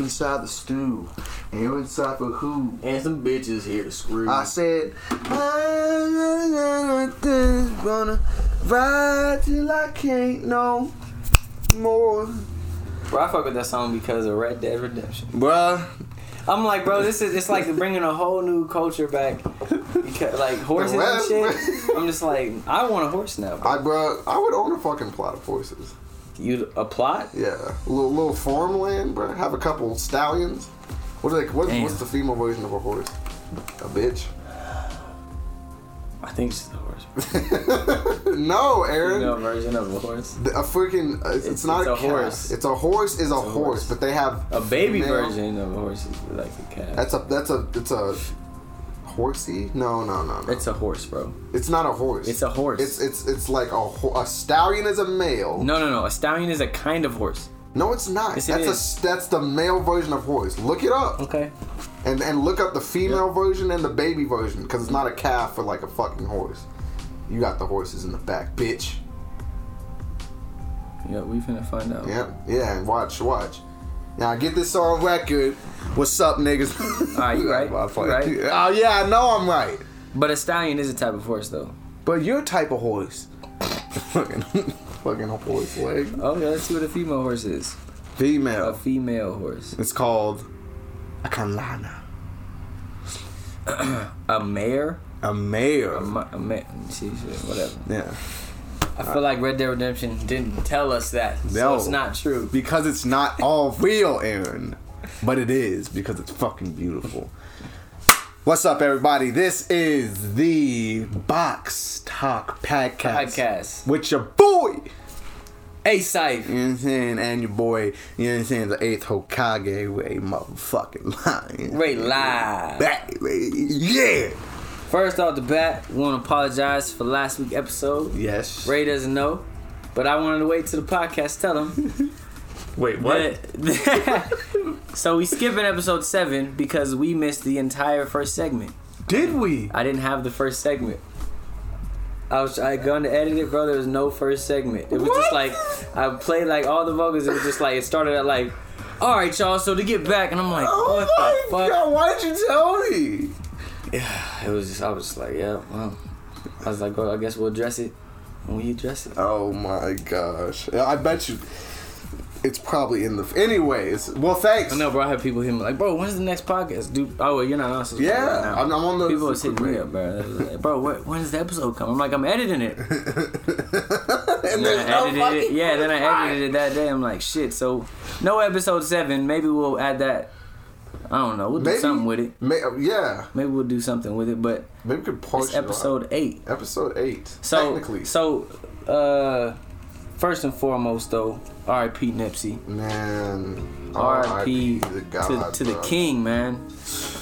Inside the stew. And inside for who? And some bitches here to screw. I said, I'm gonna ride till I can't no more. Bro, I fuck with that song because of Red Dead Redemption. Bruh, I'm like, bro, this is it's like bringing a whole new culture back. Because, like horses and shit. I'm just like, I want a horse now. Bro. I bro, I would own a fucking plot of horses. You a plot? Yeah, a little, little farmland, bro. Have a couple stallions. What are they? What, what's the female version of a horse? A bitch. I think it's just a horse. no, Aaron. a version of a horse. The- A freaking. Uh, it's, It's- not it's a, a horse. It's a horse. Is a, a horse, horse. but they have A baby female- version of a horse is like a cat. That's a. That's a. It's a. Horsey? No, no, no, no. It's a horse, bro. It's not a horse. It's a horse. It's it's it's like a ho- a stallion is a male. No, no, no. A stallion is a kind of horse. No, it's not. Yes, it that's is. a that's the male version of horse. Look it up Okay. and and look up the female version and the baby version because it's not a calf or like a fucking horse. You got the horses in the back, bitch. Yeah, we finna find out. Yeah, yeah. Watch, watch. Now get this on record. What's up, niggas? Alright, you right. You right. Oh yeah, I know I'm right. But a stallion is a type of horse, though. But your type of horse. fucking, fucking horse leg. Oh, yeah, let's see what a female horse is. Female. A Female. horse. It's called a canlana. A mare? A mare. A, ma- a mare. Whatever. Yeah. I feel like Red Dead Redemption didn't tell us that. So No. it's not true. Because it's not all real, Aaron. But it is because it's fucking beautiful. What's up, everybody? This is the Box Talk Podcast. Podcast. With your boy. Hey, Scythe. You know what I'm saying? And your boy, you know what I'm saying? The eighth Hokage, Ray motherfucking lion. Ray live. Baby. Yeah. First off the bat, we want to apologize for last week's episode. Yes. Ray doesn't know, but I wanted to wait till the podcast to tell him. Wait, that- so we skipping episode seven because we missed the entire first segment. Did we? I didn't have the first segment. I was I gone to edit it, bro. There was no first segment. It was just like I played like all the vocals. It was just like it started at like, all right, y'all. So to get back, and I'm like, Oh what my the fuck? god, why did you tell me? Yeah, it was just I was just like, yeah, well. I was like, well, I guess we'll address it when we address it. Oh my gosh. I bet you it's probably in the. Anyways, well, thanks. I know, bro. I have people hit me like, bro, when's the next podcast, dude? Oh, well, you're not on Yeah, right. I'm, I'm on the. People was hitting me up, bro. Like, bro, what, when's the episode come? I'm like, I'm editing it. and And there's then I no edited it. Yeah, then I edited it that day. I'm like, shit. So, no episode seven. Maybe we'll add that. I don't know. We'll do something with it. May, yeah, Maybe we'll do something with it. But maybe we could it's episode eight. Episode eight. So, technically, so, uh, first and foremost, though, R.I.P. Nipsey. man. R.I.P. to, God, to the king, man.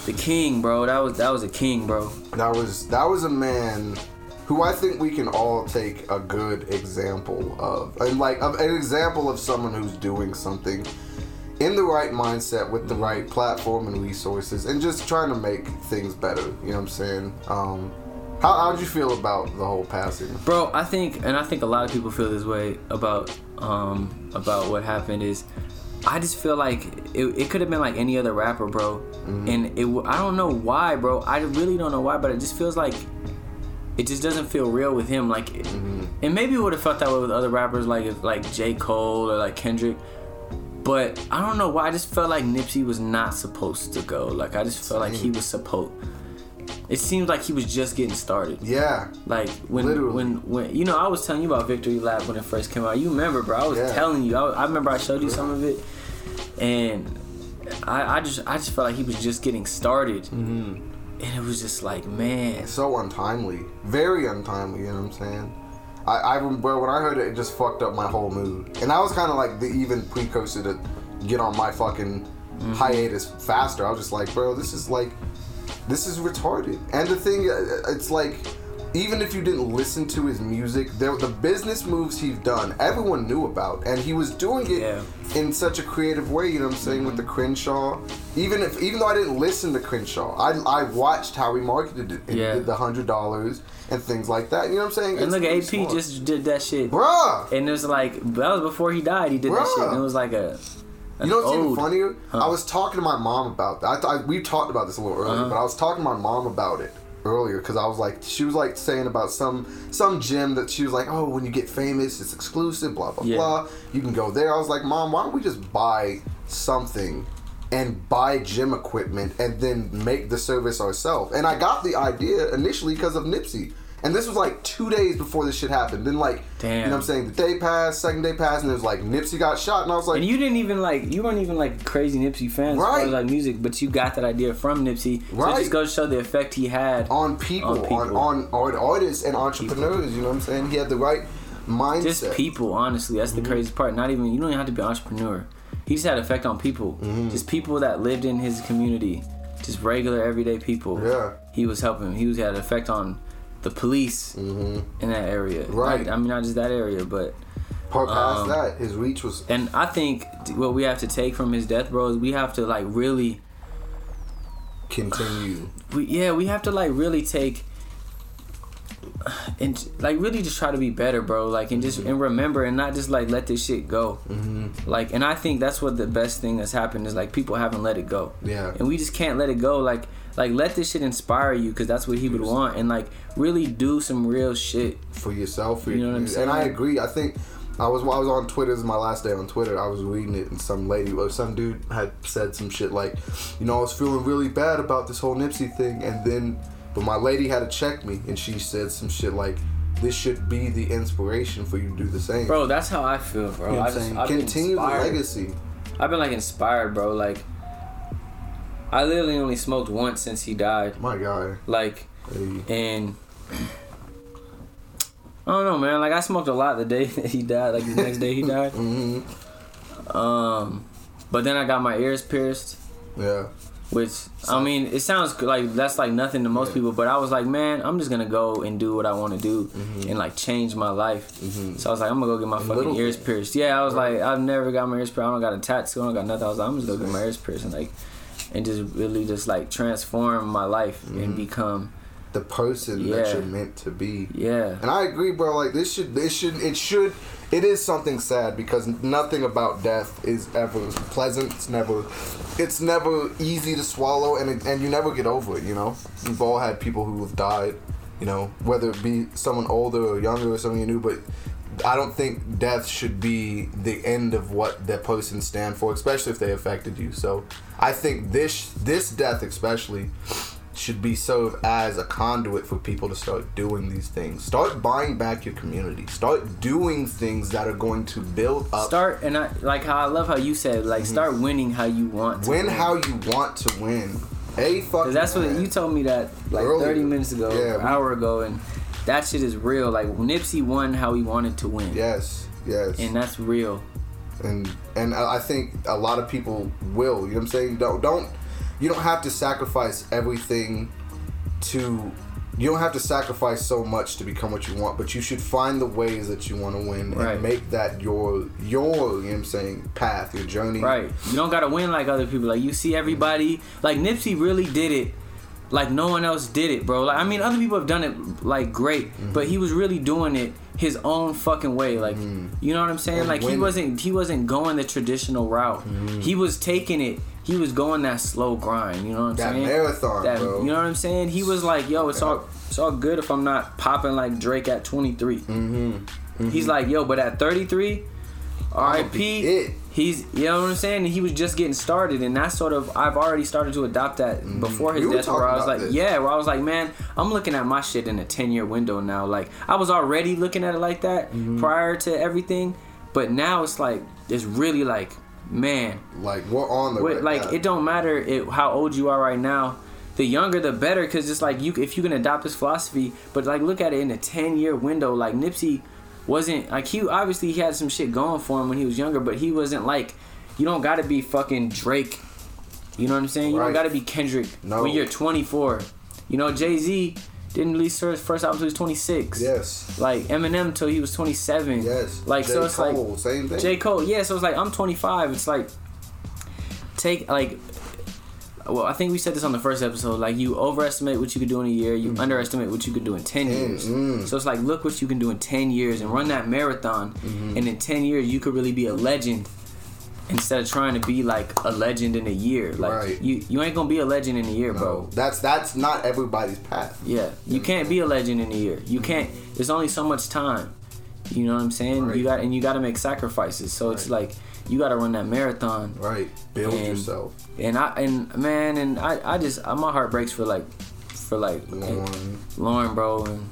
The king, bro. That was that was a king, bro. That was that was a man who I think we can all take a good example of, and like of, an example of someone who's doing something in the right mindset with the right platform and resources, and just trying to make things better. You know what I'm saying? Um, how how'd you feel about the whole passing? Bro, I think, and I think a lot of people feel this way about um about what happened. Is I just feel like it, it could have been like any other rapper, bro. And it I don't know why, bro. I really don't know why, but it just feels like it just doesn't feel real with him. Like, and maybe it would have felt that way with other rappers, like if like J Cole or like Kendrick. But I don't know why. I just felt like Nipsey was not supposed to go. Like I just felt like he was supposed. It seemed like he was just getting started. Yeah, Like when Literally. when when you know I was telling you about Victory Lap when it first came out. You remember, bro? I was Yeah. telling you. I, I remember I showed you some of it, and I, I just I just felt like he was just getting started, Mm-hmm. and it was just like man, so untimely, very untimely. You know what I'm saying? I, I remember when I heard it, it just fucked up my whole mood. And that was kind of like the even precursor to get on my fucking hiatus faster. I was just like, bro, this is like, this is retarded. And the thing, uh, it's like, even if you didn't listen to his music, there the business moves he's done, everyone knew about, and he was doing it Yeah. in such a creative way. You know what I'm saying with the Crenshaw. Even if, even though I didn't listen to Crenshaw, I I watched how he marketed it and Yeah. did the hundred dollars and things like that. You know what I'm saying? And It's look, AP smart. just did that shit. bruh. And it was like that was before he died. He did that shit. And it was like a. You know what's even ode. funnier? Huh. I was talking to my mom about that. I, th- I we talked about this a little earlier, Uh-huh. but I was talking to my mom about it earlier because I was like, she was like saying about some some gym that she was like, oh, when you get famous, it's exclusive, blah blah Yeah. blah. You can go there. I was like, mom, why don't we just buy something? And buy gym equipment and then make the service ourselves. And I got the idea initially because of Nipsey. And this was like two days before this shit happened. Then like, you know what I'm saying? The day passed, second day passed, and it was like Nipsey got shot, and I was like, And you didn't even like you weren't even like crazy Nipsey fans as Right. as like music, but you got that idea from Nipsey. So it Right. just goes to show the effect he had on people, On on people. on, on, artists and entrepreneurs. You know what I'm saying? He had the right mindset. just people. Honestly, that's Mm-hmm. the crazy part. Not even you don't even have to be an entrepreneur. He just had effect on people. Mm-hmm. Just people that lived in his community, just regular everyday people. Yeah. He was helping. He was had an effect on the police in that area. Mm-hmm. Right. Not- I mean, not just that area, but Part past um, that, his reach was and I think what we have to take from his death, bro, is we have to like really continue. we, yeah, we have to like really take and like really just try to be better, bro. Like and just and remember and not just like let this shit go. Mm-hmm. Like and I think that's what the best thing that's happened is like people haven't let it go. Yeah. And we just can't let it go. Like like let this shit inspire you because that's what he would want and like really do some real shit. for yourself. For You know what I'm community. And I agree. I think I was I was on Twitter. This is my last day on Twitter. I was reading it, and some lady or some dude had said some shit like, you know, I was feeling really bad about this whole Nipsey thing, and then, but my lady had to check me, and she said some shit like. This should be the inspiration for you to do the same. Bro, that's how I feel, bro. you know I I'm saying? Continue the legacy. I've been like inspired, bro. Like I literally only smoked once since he died. My God. Like Hey. and I don't know, man. Like I smoked a lot the day that he died. Like the next day he died. Mm-hmm. Um, but then I got my ears pierced, Yeah. which I mean, it sounds like that's like nothing to most Yeah. people. But I was like, man, I'm just gonna go and do what I want to do Mm-hmm. and like change my life. So I was like, I'm gonna go get my fucking little ears pierced. Yeah, I was like, I've never got my ears pierced. I don't got a tattoo. I don't got nothing. I was like, I'm just gonna get my ears pierced and like, and just really just like transform my life Mm-hmm. and become The person that you're meant to be. yeah. And I agree, bro. Like this should, this should, it should, it is something sad because nothing about death is ever pleasant. It's never, it's never easy to swallow, and it, and you never get over it. You know, we've all had people who have died. You know, whether it be someone older or younger or someone you knew, but. I don't think death should be the end of what that person stand for, especially if they affected you. So, I think this this death especially should be served as a conduit for people to start doing these things. Start buying back your community. Start doing things that are going to build up. Start and I like how I love how you said like mhm. start winning how you want to win how you want to win. A fucking. That's what you told me that like. 30 minutes ago, Yeah, an hour ago, and that shit is real. Like Nipsey won how he wanted to win, Yes, yes. and that's real. and and I think a lot of people will. You know what I'm saying? Don't don't you don't have to sacrifice everything to. You don't have to sacrifice so much to become what you want, but you should find the ways that you want to win Right. and make that your your you know what I'm saying path, your journey. Right. You don't gotta win like other people. Like you see everybody. Like Nipsey really did it. Like no one else did it, bro. Like I mean, other people have done it like great, Mm-hmm. but he was really doing it his own fucking way. Like you know what I'm saying? Mm-hmm. Like he wasn't he wasn't going the traditional route. Mm-hmm. He was taking it. He was going that slow grind. You know what I'm That saying? marathon, That- bro. You know what I'm saying? He was like, yo, it's all it's all good if I'm not popping like Drake at 23. Mm-hmm. He's like, yo, but at 33, R.I.P. it. He's, you know what I'm saying? He was just getting started, and that's sort of I've already started to adopt that before his Mm-hmm. We death. Where I was like, this. yeah, where I was like, man, I'm looking at my shit in a 10 year window now. Like I was already looking at it like that Mm-hmm. prior to everything, but now it's like it's really like, man, Like we're on the right like it don't matter it, how old you are right now. the younger the better, because it's like you if you can adopt this philosophy, but like look at it in a ten year window. Like Nipsey wasn't like he obviously he had some shit going for him when he was younger, but he wasn't like you don't got to be fucking Drake. You know what I'm saying? You don't got to be Kendrick No. when you're 24. You know Jay Z didn't release his first album until he was 26. Yes. Like Eminem till he was 27. Yes. Like J. so it's Cole, like same thing. J Cole. Yeah. So it's like I'm 25. It's like take like. Well, I think we said this on the first episode. Like you overestimate what you could do in a year, you underestimate what you could do in ten years. mm. So it's like look what you can do in ten years and run that marathon, Mm-hmm. and in ten years you could really be a legend instead of trying to be like a legend in a year. Like Right. you, you ain't gonna be a legend in a year, No, bro. that's that's not everybody's path. Yeah, you can't be a legend in a year. You can't. There's only so much time. You know what I'm saying? Right. You got and you got to make sacrifices. So it's like you got to run that marathon. Right. Build And- yourself. And I and man and I I just uh, my heart breaks for like for like Lauren, Lauren, bro, and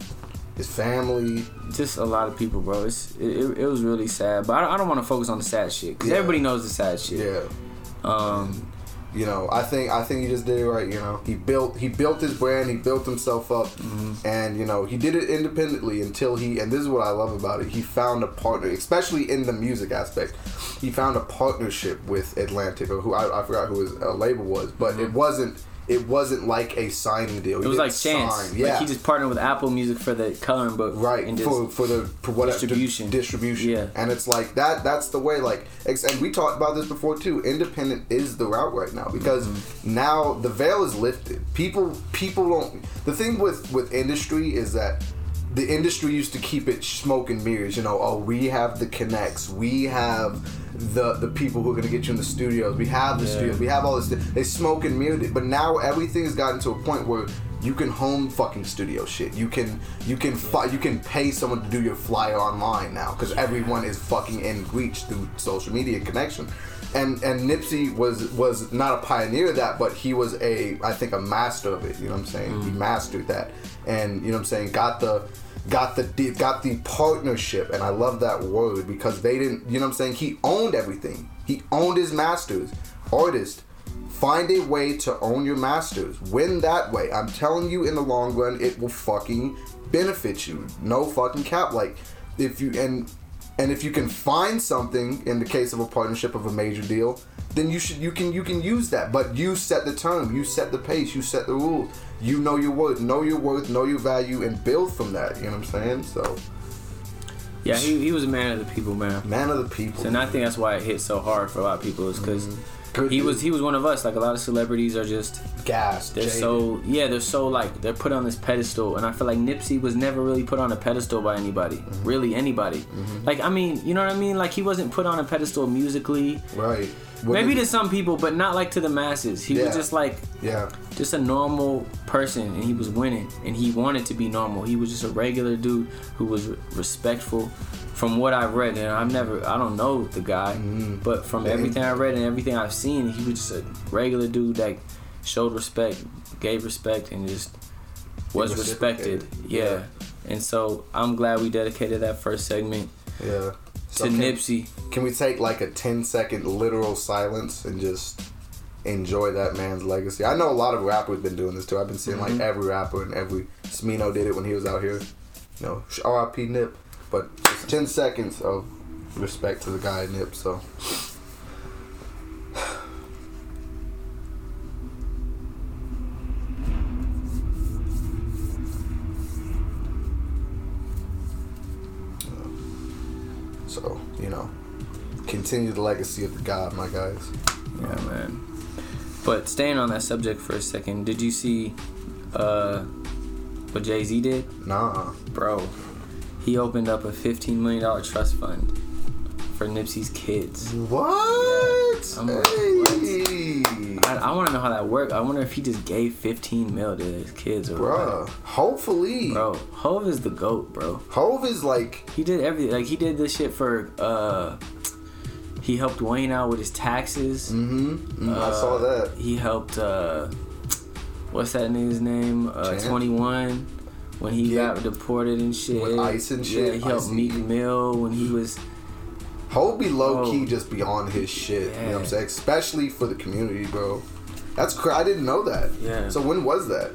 his family. just a lot of people, bro. It's it, it, it was really sad, but I, I don't want to focus on the sad shit because Yeah. everybody knows the sad shit. Yeah. Um. You know, I think I think he just did it right. You know, he built he built his brand, he built himself up, Mm-hmm. and you know he did it independently until he. And this is what I love about it. He found a partner, especially in the music aspect. He found a partnership with Atlantic, or who I, I forgot who his uh, label was, but it wasn't it wasn't like a signing deal. It was like chance. Yeah, Like he just partnered with Apple Music for the coloring book. right And for for the for whatever Distribution. distribution Yeah. and it's like that that's the way like and we talked about this before too independent is the route right now because Mm-hmm. now the veil is lifted people people don't the thing with with industry is that the industry used to keep it smoke and mirrors you know oh we have the connects we have the the people who are going to get you in the studios we have the Yeah. studios we have all this they smoke and mirrored it but now everything has gotten to a point where you can home fucking studio shit. You can you can fi- you can pay someone to do your flyer online now because everyone is fucking in reach through social media connection. And and Nipsey was was not a pioneer of that, but he was a I think a master of it. You know what I'm saying? He mm-hmm. mastered that, and you know what I'm saying. Got the got the got the partnership, and I love that word because they didn't. You know what I'm saying? He owned everything. He owned his masters, artist. Find a way to own your masters. Win that way. I'm telling you, in the long run, it will fucking benefit you. No fucking cap. Like, if you and and if you can find something in the case of a partnership of a major deal, then you should you can you can use that. But you set the term, you set the pace, you set the rules. You know your worth, know your worth, know your value, and build from that. You know what I'm saying? So, Yeah, he, he was a man of the people, man. man of the people. And I think that's why it hit so hard for a lot of people is because Good he was he was one of us. Like a lot of celebrities are just gas. they're jaded. so yeah they're so like they're put on this pedestal, and I feel like Nipsey was never really put on a pedestal by anybody, Mm-hmm. really anybody. Like I mean, you know what I mean? Like he wasn't put on a pedestal musically. right. What Maybe to some people, but not like to the masses. He Yeah. was just like yeah. just a normal person and he was winning and he wanted to be normal he was just a regular dude who was re- respectful from what i've read and i've never i don't know the guy but from Yeah. everything i read and everything i've seen he was just a regular dude that showed respect gave respect and just was respected yeah. and so i'm glad we dedicated that first segment Yeah. So to can- nipsey Can we take like a 10 second literal silence and just enjoy that man's legacy? I know a lot of rappers have been doing this too. I've been seeing like mm-hmm. every rapper and every Smino did it when he was out here. You know, R.I.P. Nip. But just 10 seconds of respect to the guy Nip. So you know, continue the legacy of the God, my guys. Yeah, man. But staying on that subject for a second, did you see uh, what Jay Z did? Nah. Bro, he opened up a $15 million trust fund for Nipsey's kids. What? Like, hey. I, I want to know how that worked. I wonder if he just gave 15 mil to his kids or Bruh. what. Hopefully. Bro, Hove is the GOAT, bro. Hove is like, He did everything. Like, he did this shit for, uh, he helped Wayne out with his taxes. mm-hmm. I Uh, saw that. He helped uh what's that nigga's name? Uh 21 when he Yeah. got deported and shit. With Ice and Yeah, shit, he helped Meek. Mill when he was Hove be low key Oh. just beyond his shit. You know what I'm saying? Especially for the community, bro. That's cra- I didn't know that. Yeah. So when was that?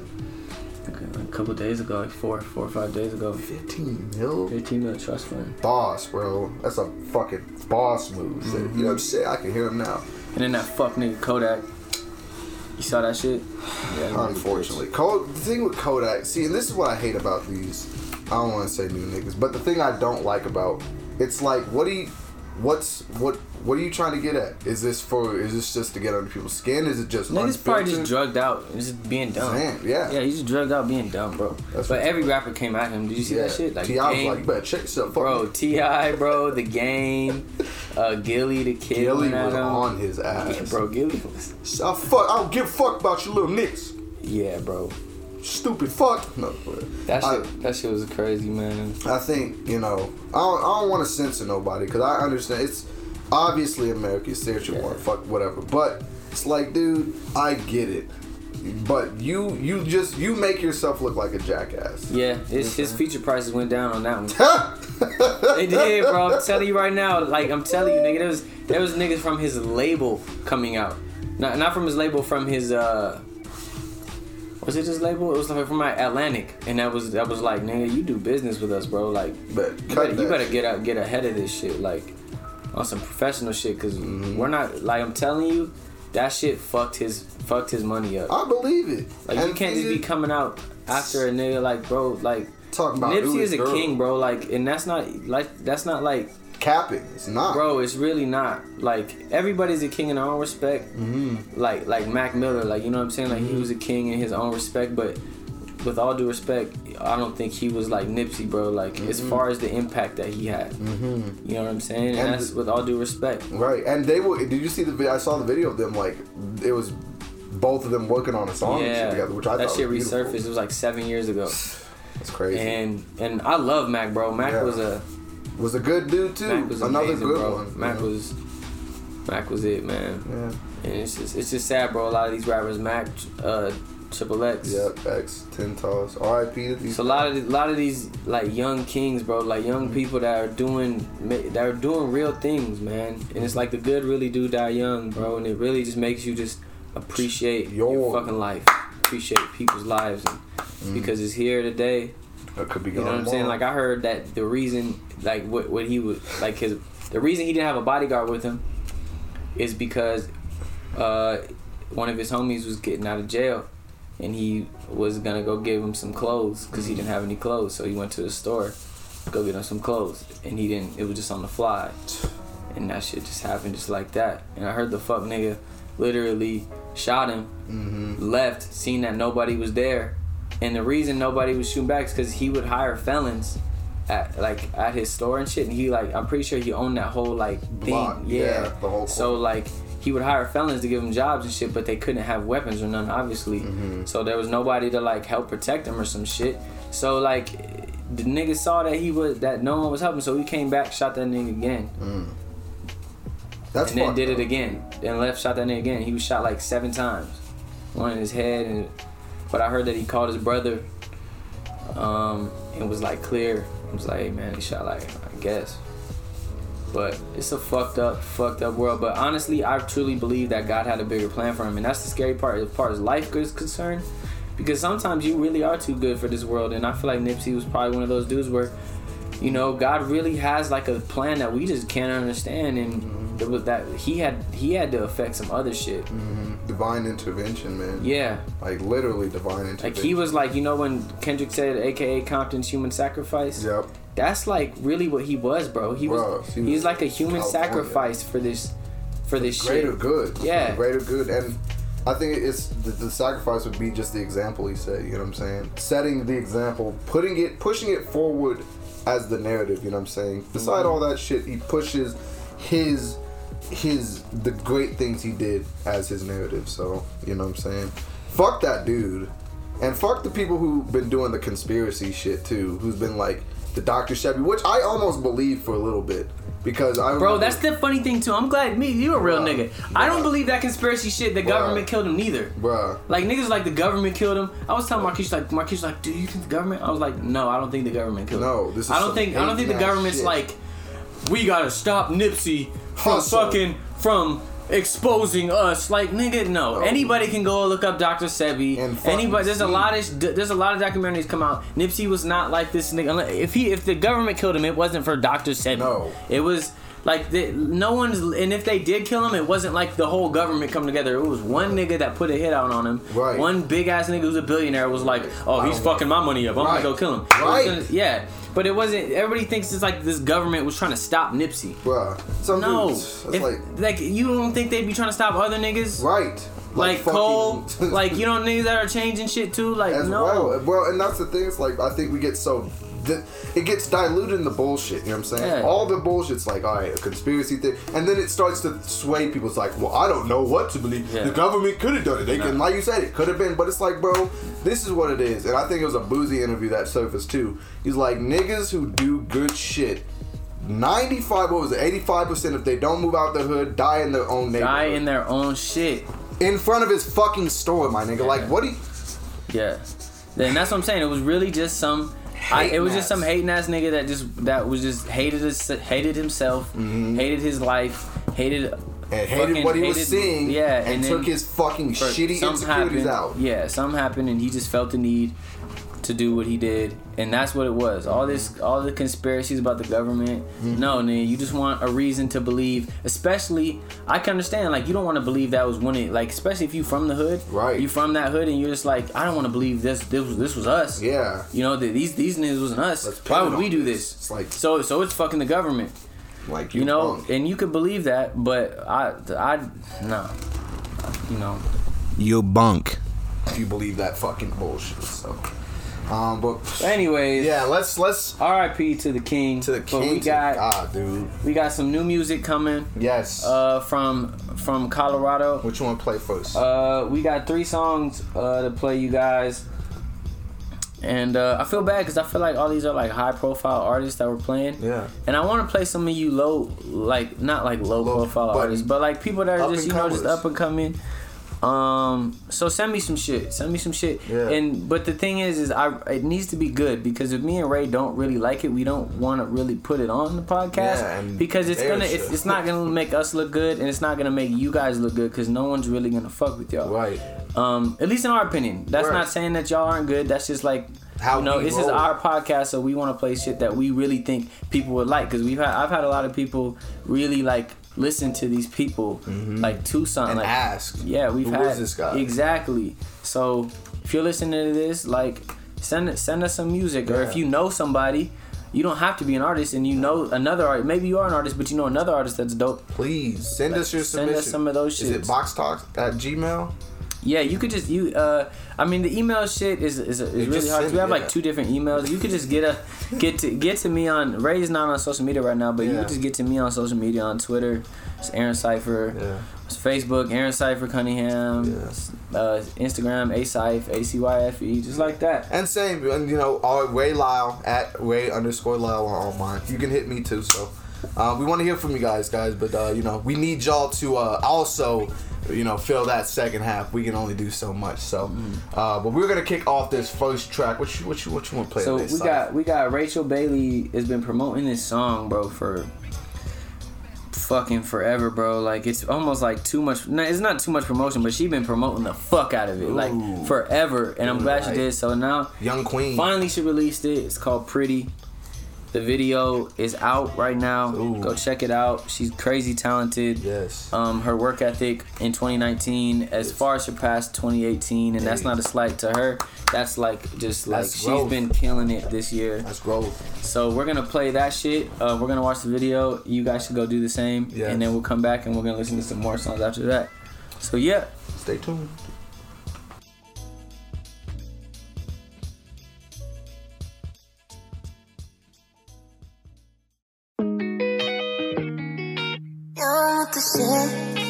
A couple days ago, like four, four or five days ago. 15 mil. 15 mil trust fund. Boss, bro. That's a fucking boss move. You know mm-hmm. what I'm saying? I can hear him now. And then that fuck nigga Kodak. You saw that shit? Yeah. Unfortunately, Kodak, the thing with Kodak, see, and this is what I hate about these. I don't want to say new niggas, but the thing I don't like about it's like, what do you, what's what, what are you trying to get at? Is this for? Is this just to get under people's skin? Is it just Niggas probably just drugged out and just being dumb. Damn, yeah. Yeah, he's just drugged out being dumb, bro. That's but every rapper came at him. Did you see Yeah. that shit? Like, T.I. was like, you better check yourself, bro. T.I., bro. The game. Uh, Gillie, the kid. Gillie was him. on his ass. Yeah, bro. Gillie was. I fuck. I don't give a fuck about your little nicks. Yeah, bro. Stupid fuck. No, That I- shit. that shit was crazy, man. I think you know I don't, I don't want to censor nobody because I understand it's obviously America. Say what you want, fuck whatever. But it's like, dude, I get it. But you you just you make yourself look like a jackass. Yeah, his, his feature prices went down on that one. They did, bro. I'm telling you right now. Like I'm telling you, nigga, there was there was niggas from his label coming out. Not not from his label, from his uh. Was it his label? It was like from my Atlantic, and that was that was like, nigga, you do business with us, bro. Like, But you better, you better get out, get ahead of this shit, like on some professional shit, because mm-hmm. we're not like I'm telling you, that shit fucked his fucked his money up. I believe it. Like you can't just be coming out after a nigga like bro like Talking about Nipsey is a Girl. king, bro. Like, and that's not like that's not like, capping. It's not, bro. It's really not like everybody's a king in their own respect. Mm-hmm. Like like Mac Miller, like you know what I'm saying. Like he was a king in his own respect, but with all due respect, I don't think he was like Nipsey, bro. Like as far as the impact that he had, Mm-hmm. you know what I'm saying. And, And that's the- with all due respect. Right, and they were. Did you see the? I saw the video of them. Like it was both of them working on a song Yeah, together, which I that shit beautiful. resurfaced. It was like seven years ago, That's crazy. and and I love Mac, bro. Mac Yeah. was a was a good dude too. Mac was Another amazing, good bro. one. Mac know? was Mac was it, man. Yeah. And it's just it's just sad, bro. A lot of these rappers, Mac, uh, Triple X. Yep. X ten toss. R.I.P. to these. So a lot of the, lot of these like young kings, bro, like young Mm-hmm. people that are doing that are doing real things, man. And it's like the good really do die young, bro. And it really just makes you just appreciate Yo. your fucking life, appreciate people's lives, and Mm-hmm. because it's here today. That could be You know what I'm saying? Like I heard that the reason, like what what he was like his the reason he didn't have a bodyguard with him is because uh, one of his homies was getting out of jail, and he was gonna go give him some clothes because he didn't have any clothes. So he went to the store, go get him some clothes, and he didn't. It was just on the fly, and that shit just happened just like that. And I heard the fuck nigga literally shot him, Mm-hmm. left, seen that nobody was there, and the reason nobody was shooting back is because he would hire felons. At like at his store and shit, and he like I'm pretty sure he owned that whole like thing, Block, yeah. yeah, the whole so like he would hire felons to give him jobs and shit, but they couldn't have weapons or none, obviously. Mm-hmm. So there was nobody to like help protect him or some shit. So like the nigga saw that he was that no one was helping, so he came back, shot that nigga again, That's and then fucked did it again. Then left, shot that nigga again. He was shot like seven times, one in his head, and but I heard that he called his brother, um, and was like clear. I was like, hey man, he shot like I guess. But it's a fucked up, fucked up world. But honestly, I truly believe that God had a bigger plan for him, and that's the scary part as far as life is concerned. Because sometimes you really are too good for this world, and I feel like Nipsey was probably one of those dudes where, you know, God really has like a plan that we just can't understand, and it was that he had he had to affect some other shit. Divine intervention, man. Yeah, Like literally divine intervention. like he was like, you know, when Kendrick said, "AKA Compton's human sacrifice." Yep. That's like really what he was, bro. He Bro, was he he's was like a human California. sacrifice for this for this Greater shit. good. Yeah. Greater good. And I think it's the, the sacrifice would be just the example he said, you know what I'm saying? Setting the example, putting it pushing it forward as the narrative, you know what I'm saying? Beside mm-hmm. all that shit, he pushes his his the great things he did as his narrative. So, you know what I'm saying? Fuck that dude. And fuck the people who've been doing the conspiracy shit too, who's been like the Dr. Sebi, which I almost believed for a little bit. Because I Bro, that's the funny thing too. I'm glad me, you a real Bruh. nigga. I don't believe that conspiracy shit. The government killed him neither. Bruh. Like niggas like the government killed him. I was telling Marquise like Marquise was like, do you think the government? I was like, no, I don't think the government killed him. No, this is I don't think I don't think the government's shit. like, we gotta stop Nipsey from Hustle. fucking from exposing us. Like nigga, no. Anybody can go look up Dr. Sebi. And Anybody. There's a lot of there's a lot of documentaries come out. Nipsey was not like this nigga. If he if the government killed him, it wasn't for Dr. Sebi. No. It was. Like the, no one's, and if they did kill him, it wasn't like the whole government come together. It was one nigga that put a hit out on him. Right. One big ass nigga who's a billionaire was like, "Oh, he's fucking my money up. I'm Right. gonna go kill him." Right. gonna- yeah, but it wasn't. Everybody thinks it's like this government was trying to stop Nipsey. Bruh. Some No, dudes, if, like like, you don't think they'd be trying to stop other niggas? right. Like, fucking- Cole, like you know niggas that are changing shit too. Like as no, well. Well, and that's the thing. It's like I think we get so th- it gets diluted in the bullshit. You know what I'm saying? Yeah. All the bullshit's like, all right, a conspiracy thing, and then it starts to sway people. It's like, well, I don't know what to believe. Yeah. The government could have done it. They can, like you said, it could have been, but it's like, bro, this is what it is. And I think it was a boozy interview that surfaced too. He's like, niggas who do good shit. 95 what was it 85% if they don't move out the hood die in their own neighborhood die in their own shit. in front of his fucking store my nigga like what do you Yeah, then that's what I'm saying. It was really just some. I, it was just some hating ass nigga that just that was just hated his, hated himself, hated his life, hated Mm-hmm. and hated fucking what he was hated- seeing Yeah, and, and, took his fucking shitty insecurities happened, out. Yeah, something happened, and he just felt the need to do what he did, and that's what it was. All this, all the conspiracies about the government. Mm-hmm. No, man, you just want a reason to believe. Especially, I can understand. Like, you don't want to believe that was when it. Like, especially if you from the hood. Right. You from that hood, and you're just like, I don't want to believe this. This was this was us. Yeah. You know that these these niggas wasn't us. Why would we do this. this? It's like- so so it's fucking the government. Like You know, punk. and you could believe that, but I I no. You know. You bunk. if you believe that fucking bullshit. So, um, but Anyways. yeah, let's let's R.I.P. to the king. to the But king. we got ah, dude. we got some new music coming Yes. uh, from from Colorado. Which one play first? Uh, we got three songs uh, to play you guys, and uh, I feel bad because I feel like all these are like high profile artists that we're playing. Yeah. And I want to play some of you low, like not like low, Low- profile but artists, but like people that are just you know just up and coming. Um, so send me some shit. Send me some shit. Yeah. And but the thing is, is I it needs to be good because if me and Ray don't really like it, we don't want to really put it on the podcast Yeah, because it's gonna it's, it's not gonna make us look good and it's not gonna make you guys look good because no one's really gonna fuck with y'all. right. Um, at least in our opinion. That's Right. not saying that y'all aren't good. That's just like How you know, this is our podcast, so we want to play shit that we really think people would like. Because we've had, I've had a lot of people really like listen to these people mm-hmm. like Tucson, And like ask. yeah, we've who had is this guy? exactly. So if you're listening to this, like send send us some music, or if you know somebody. You don't have to be an artist, and you know another art. Maybe you are an artist, but you know another artist that's dope. Please send us your Send us some of those Is it box talk at Gmail? Yeah, you could just you. uh I mean, the email shit is is, is really hard. hard. 'cause send We have yeah. like two different emails. You could just get a get to get to me on Ray's not on social media right now, but you Yeah. could just get to me on social media on Twitter. It's Aaron Cipher. Yeah. It's Facebook Aaron Cipher Cunningham. Yeah. Uh, Instagram A Cypher A C Y F E just like that. And same, and you know, our Ray Lyle at Ray underscore Lyle on all mine. You can hit me too. So, uh, we want to hear from you guys, guys. But uh, you know, we need y'all to uh, also, you know, fill that second half. We can only do so much. So, uh, but we're gonna kick off this first track. What you, what you, what you want to play? So we Si? got we got Rachel Bailey has been promoting this song, bro, for fucking forever, bro. Like it's almost like too much. No, it's not too much promotion, but she been promoting the fuck out of it, Ooh. like forever. And I'm glad she did. So now Young Queen. finally she released it. It's called Pretty. The video is out right now. Ooh. Go check it out. She's crazy talented. Yes. Um, her work ethic in 2019 as far surpassed 2018, and that's not a slight to her. That's like just like That's she's growth. been killing it this year. That's growth. So we're gonna play that shit. Uh, we're gonna watch the video. You guys should go do the same, Yes. and then we'll come back and we're gonna listen to some more songs after that. So yeah, Stay tuned. You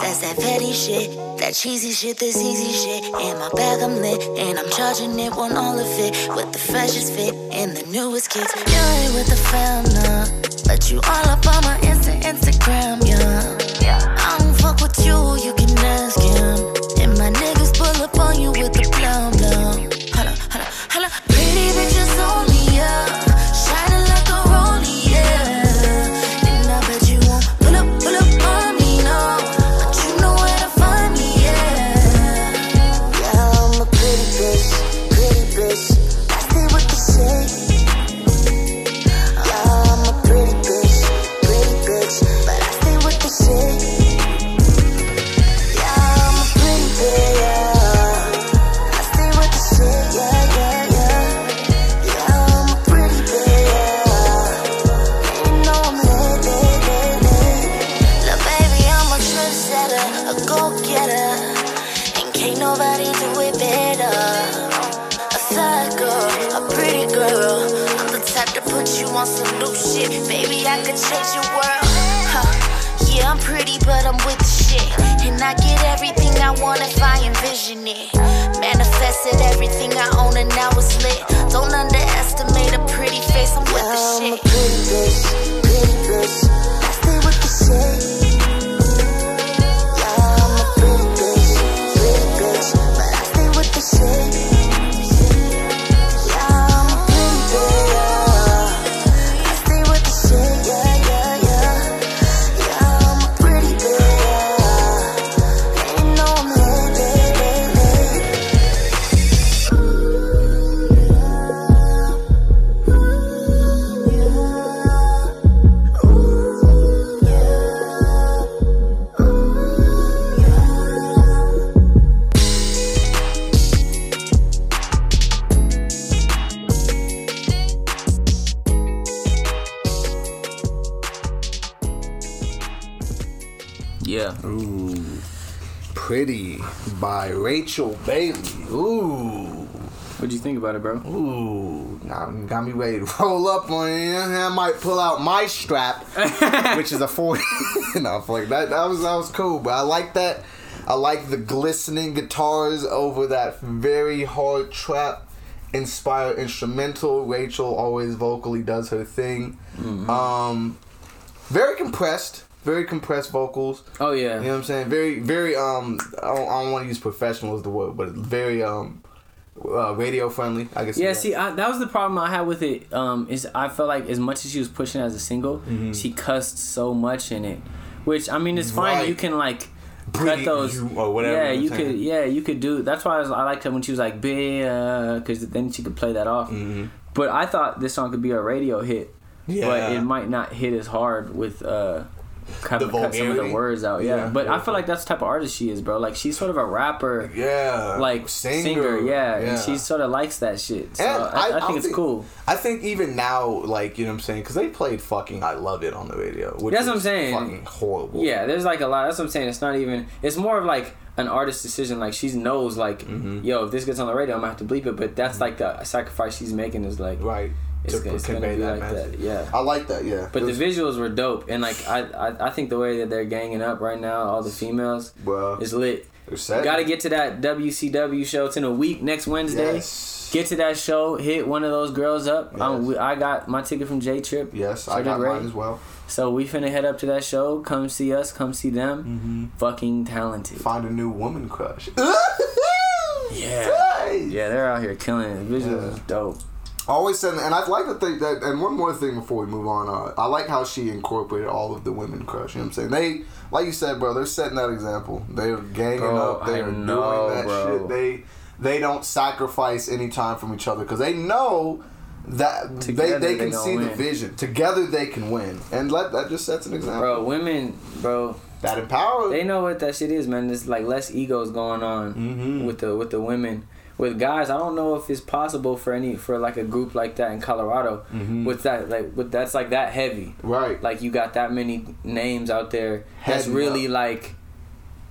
That's that petty shit. That cheesy shit, this easy shit. In my bag, I'm lit. And I'm charging it, want all of it. With the freshest fit and the newest kicks. You ain't with the fam, nah. But you all up on my Insta, Instagram, yeah. yeah. I don't fuck with you, you can ask him. And my niggas pull up on you with the blum blum. Holla, holla, holla. Pretty bitches only, yeah. Rachel Bailey. Ooh. What'd you think about it, bro? Ooh, now got me ready to roll up on it. I might pull out my strap, which is a forty. no, like that. That was that was cool, but I like that. I like the glistening guitars over that very hard trap inspired instrumental. Rachel always vocally does her thing. Um, very compressed, very compressed vocals. Oh yeah. You know what I'm saying? Very, very. Um, I don't, don't want to use professional as the word, but very um, uh, radio friendly. I guess. Yeah, see, I, that was the problem I had with it. Um, is I felt like as much as she was pushing as a single, she cussed so much in it. Which I mean, it's fine. Right. You can like cut those you- or whatever Yeah, saying. could. Yeah, you could do. That's why I, was, I liked her when she was like "big," because then she could play that off. But I thought this song could be a radio hit. yeah. But it might not hit as hard with. uh Cut, The cut some of the words out, yeah. Yeah, but yeah. I feel like that's the type of artist she is, bro. Like she's sort of a rapper, Yeah, like singer, yeah, and she sort of likes that shit. So And I, I, I think it's cool. I think even now, like you know what I'm saying, because they played fucking "I Love It" on the radio. Which That's what I'm saying. Fucking horrible. Yeah, there's like a lot. That's what I'm saying. It's not even. It's more of like an artist decision. Like she knows, like, Mm-hmm. yo, if this gets on the radio, I'm gonna have to bleep it. But that's like the sacrifice she's making. Is like, right. It's to gonna- it's gonna be that like message. that, yeah. I like that. Yeah, but It the visuals were dope, and like I, I, I think the way that they're ganging up right now, all the females, Well, is lit. Got to get to that WCW show. It's in a week next Wednesday. Yes. Get to that show. Hit one of those girls up. Yes. I got my ticket from J Trip. Yes, So I got Ray. mine as well. So we finna head up to that show. Come see us. Come see them. Mm-hmm. Fucking talented. Find a new woman crush. Yeah. Nice. Yeah, they're out here killing it. The visuals Yeah. dope. Always said, and I like to think that. And one more thing before we move on, uh, I like how she incorporated all of the women crush. You know what I'm saying? They, like you said, bro, they're setting that example. They're ganging Bro, up. They I are know, doing that bro. shit. They, they don't sacrifice any time from each other because they know that Together they, they can see the vision. Together they can win, and let that just sets an example. Bro, women, bro, That empower. they know what that shit is, man. There's like less egos going on Mhm. with the with the women. With guys, I don't know if it's possible for any for like a group like that in Colorado. Mhm. With that, like with that's like that heavy. right. Like you got that many names out there that's Heading really up. like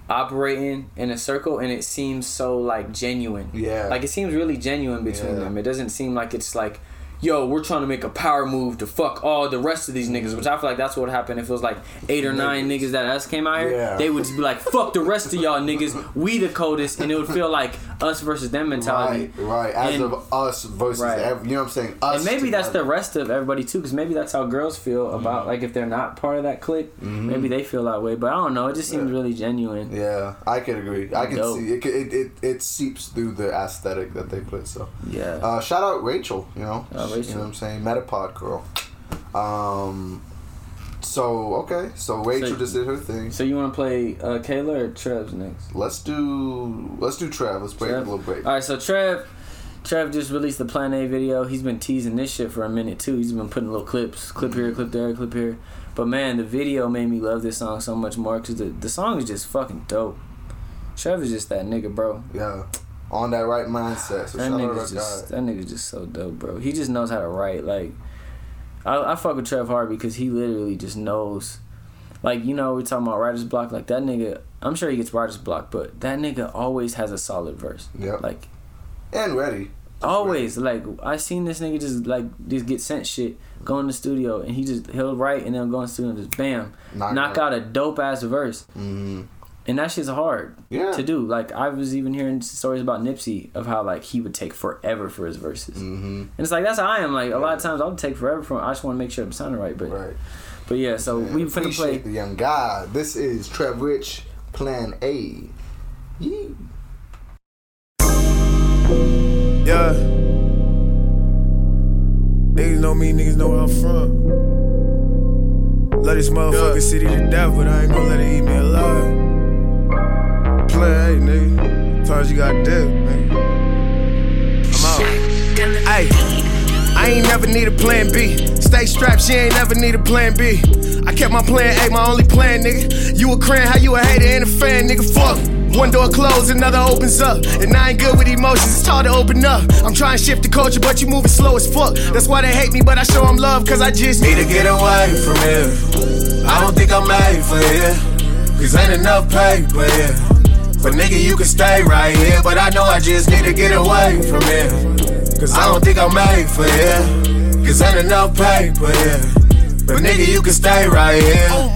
operating in a circle, and it seems so like genuine. Yeah. Like it seems really genuine between Yeah. them. It doesn't seem like it's like yo, we're trying to make a power move to fuck all the rest of these niggas, which I feel like that's what happened if it was like eight or nine niggas that us came out here. Yeah. They would just be like, fuck the rest of y'all niggas, we the coldest, and it would feel like us versus them mentality. Right, right. As And- of us versus, Right. every, you know what I'm saying? Us and maybe that's the rest of everybody too, because maybe that's how girls feel about Mm-hmm. like if they're not part of that clique, maybe they feel that way. But I don't know. It just seems really genuine. Yeah, I can agree. I can Dope. see it, it. It it seeps through the aesthetic that they put. So, Yeah. uh, shout out Rachel. You know, Shout you know what I'm saying. Metapod girl. Um. So okay, so Rachel So- just did her thing. so you want to play uh, Kayla or Trev's next? Let's do let's do Trev. Let's break Trev? a little break. All right, so Trev, Trev just released the Plan A video. He's been teasing this shit for a minute too. He's been putting little clips, clip here, clip there, clip here. But man, the video made me love this song so much more because the, the song is just fucking dope. Trev is just that nigga, bro. Yeah, on that right mindset. So That nigga's just that nigga's just so dope, bro. He just knows how to write. Like, I, I fuck with Trev hard because he literally just knows. Like you know, we talking about writer's block. Like that nigga, I'm sure he gets writer's block, but that nigga always has a solid verse. Yeah. Like And ready. always, like I seen this nigga just like just get sent shit, go in the studio, and he just he'll write and then go in the studio and just bam, Knock knock, out. out a dope ass verse. hmm And that shit's hard Yeah. to do. Like I was even hearing stories about Nipsey of how like he would take forever for his verses. hmm And it's like that's how I am. Like a lot of times I'll take forever for. I just want to make sure I'm sounding right. But Right. but yeah. So we finna Appreciate play. the young guy. This is Trev Rich, Plan A. Yee. Yeah. Niggas know me, niggas know where I'm from. Love this motherfucking city to death, but I ain't gonna let it eat me alive. Play, hey, nigga. Times you got. I'm out. Ay, I ain't never need a plan B. Stay strapped, she ain't never need a plan B. I kept my plan A, my only plan, nigga. You a cran, how you a hater and a fan, nigga? Fuck. One door closed, another opens up. And I ain't good with emotions, it's hard to open up. I'm trying to shift the culture, but you moving slow as fuck. That's why they hate me, but I show them love, cause I just Need to get away from here. I don't think I'm made for here. Cause ain't enough paper here. But nigga, you can stay right here. But I know I just need to get away from here. Cause I don't think I'm made for here. Cause ain't enough paper here. But nigga, you can stay right here. Oh.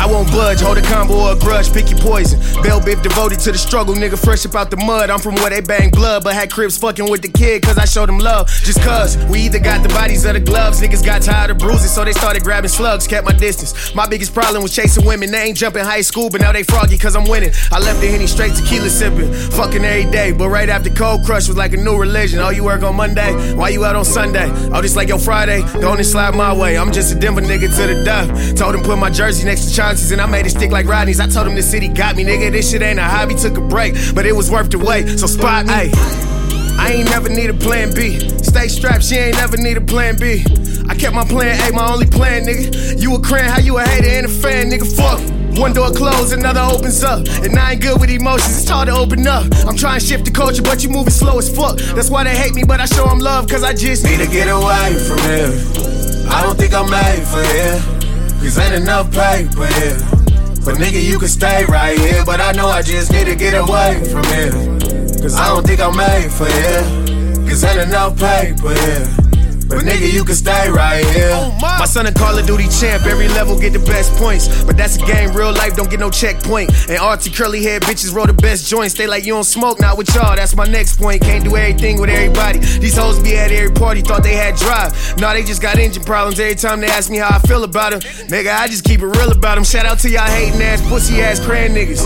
I won't budge, hold a combo or a grudge, pick your poison. Bell bip devoted to the struggle, nigga fresh up out the mud. I'm from where they bang blood, but had cribs fucking with the kid, cause I showed them love. Just cause we either got the bodies of the gloves, niggas got tired of bruises, so they started grabbing slugs, kept my distance. My biggest problem was chasing women, they ain't jumping high school, but now they froggy cause I'm winning. I left the henny straight tequila sipping, fucking every day, but right after Cold Crush was like a new religion. Oh, you work on Monday, why you out on Sunday? Oh, just like your Friday, don't slide my way. I'm just a Denver nigga to the death. Told him put my jersey next Chauncey's and I made it stick like Rodney's. I told him the city got me, nigga. This shit ain't a hobby. Took a break, but it was worth the wait. So spot me. I ain't never need a plan B. Stay strapped, she ain't never need a plan B. I kept my plan A, my only plan, nigga. You a cran, how you a hater and a fan, nigga? Fuck. One door closed, another opens up. And I ain't good with emotions, it's hard to open up. I'm trying to shift the culture, but you moving slow as fuck. That's why they hate me, but I show them love, cause I just Need to get away from here. I don't think I'm made for here. Cause ain't enough paper here. But nigga, you can stay right here. But I know I just need to get away from here. Cause I don't think I'm made for here. Cause ain't enough paper here. But nigga, you can stay right here. Oh, my son a Call of Duty champ, every level get the best points. But that's a game, real life don't get no checkpoint. And arty curly head bitches roll the best joints. They like you don't smoke, not with y'all. That's my next point. Can't do everything with everybody. These hoes be at every party, thought they had drive. Nah, they just got engine problems. Every time they ask me how I feel about them, nigga, I just keep it real about them. Shout out to y'all hating ass, pussy ass cran niggas.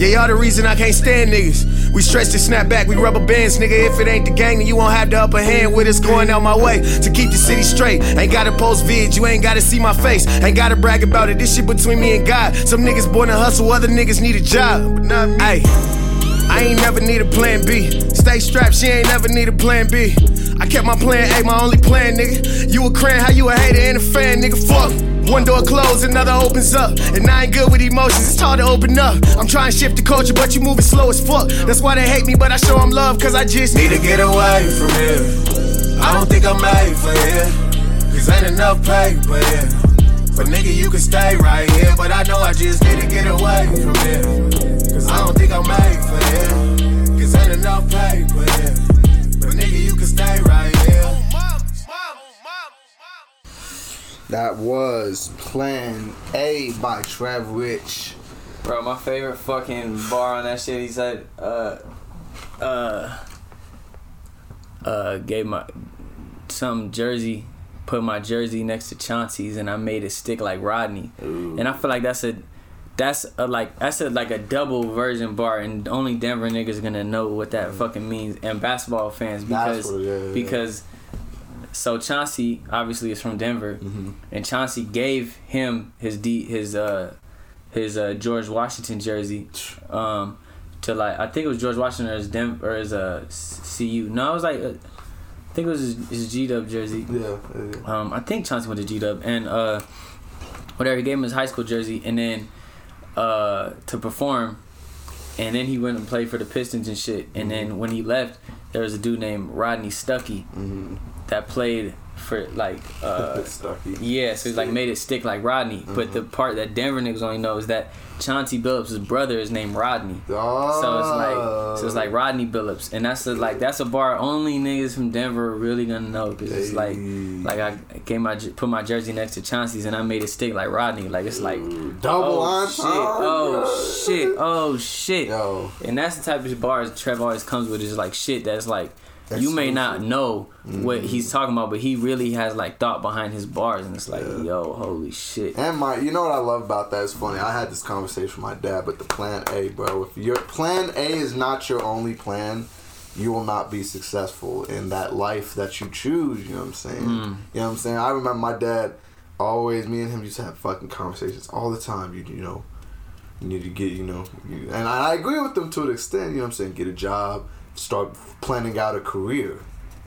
Yeah, y'all the reason I can't stand niggas. We stretch to snap back, we rubber bands, nigga. If it ain't the gang, then you won't have the upper hand with us going out my way to keep the city straight. Ain't gotta post vids, you ain't gotta see my face. Ain't gotta brag about it, this shit between me and God. Some niggas born to hustle, other niggas need a job, but not me. Ay, I ain't never need a plan B. Stay strapped, she ain't never need a plan B. I kept my plan A, my only plan, nigga. You a cran, how you a hater and a fan, nigga? Fuck. One door closed, another opens up. And I ain't good with emotions, it's hard to open up. I'm trying to shift the culture, but you moving slow as fuck. That's why they hate me, but I show them love, cause I just Need to get away from here. I don't think I'm made for here. Cause ain't enough paper here. But nigga, you can stay right here. But I know I just need to get away from here. Cause I don't think I'm made for here. Cause ain't enough paper here. But nigga, you can stay right here. That was Plan A by Trev Rich. Bro, my favorite fucking bar on that shit. He said, uh, uh, uh, gave my some jersey, put my jersey next to Chauncey's, and I made it stick like Rodney. And I feel like that's a, that's a like that's a like a double version bar, and only Denver niggas gonna know what that fucking means, and basketball fans because what it is, yeah. because. So Chauncey obviously is from Denver, Mm-hmm. and Chauncey gave him his D his uh his uh, George Washington jersey um, to like I think it was George Washington or his Denver or his uh, CU. No, it was like uh, I think it was his, his G Dub jersey. Yeah. yeah. Um, I think Chauncey went to G Dub and uh, whatever he gave him his high school jersey and then uh, to perform, and then he went and played for the Pistons and shit. And then when he left, there was a dude named Rodney Stuckey that played for like uh, yeah, so he's like made it stick like Rodney. But the part that Denver niggas only know is that Chauncey Billups' brother is named Rodney. Oh. So it's like so it's like Rodney Billups, and that's a, like that's a bar only niggas from Denver are really gonna know because it's like like I gave my put my jersey next to Chauncey's and I made it stick like Rodney. Like it's like Double oh shit, oh shit, oh shit. Yo. And that's the type of bars Trev always comes with is like shit that's like you may not know what mm-hmm. he's talking about, but he really has like thought behind his bars, and it's like, yo, holy shit. And my, you know what I love about that is funny. I had this conversation with my dad, but the plan A, bro. If your plan A is not your only plan, you will not be successful in that life that you choose. You know what I'm saying? Mm. You know what I'm saying? I remember my dad always. Me and him used to have fucking conversations all the time. You, you know, you need to get, you know, you, and I, I agree with them to an extent. You know what I'm saying? Get a job, start planning out a career.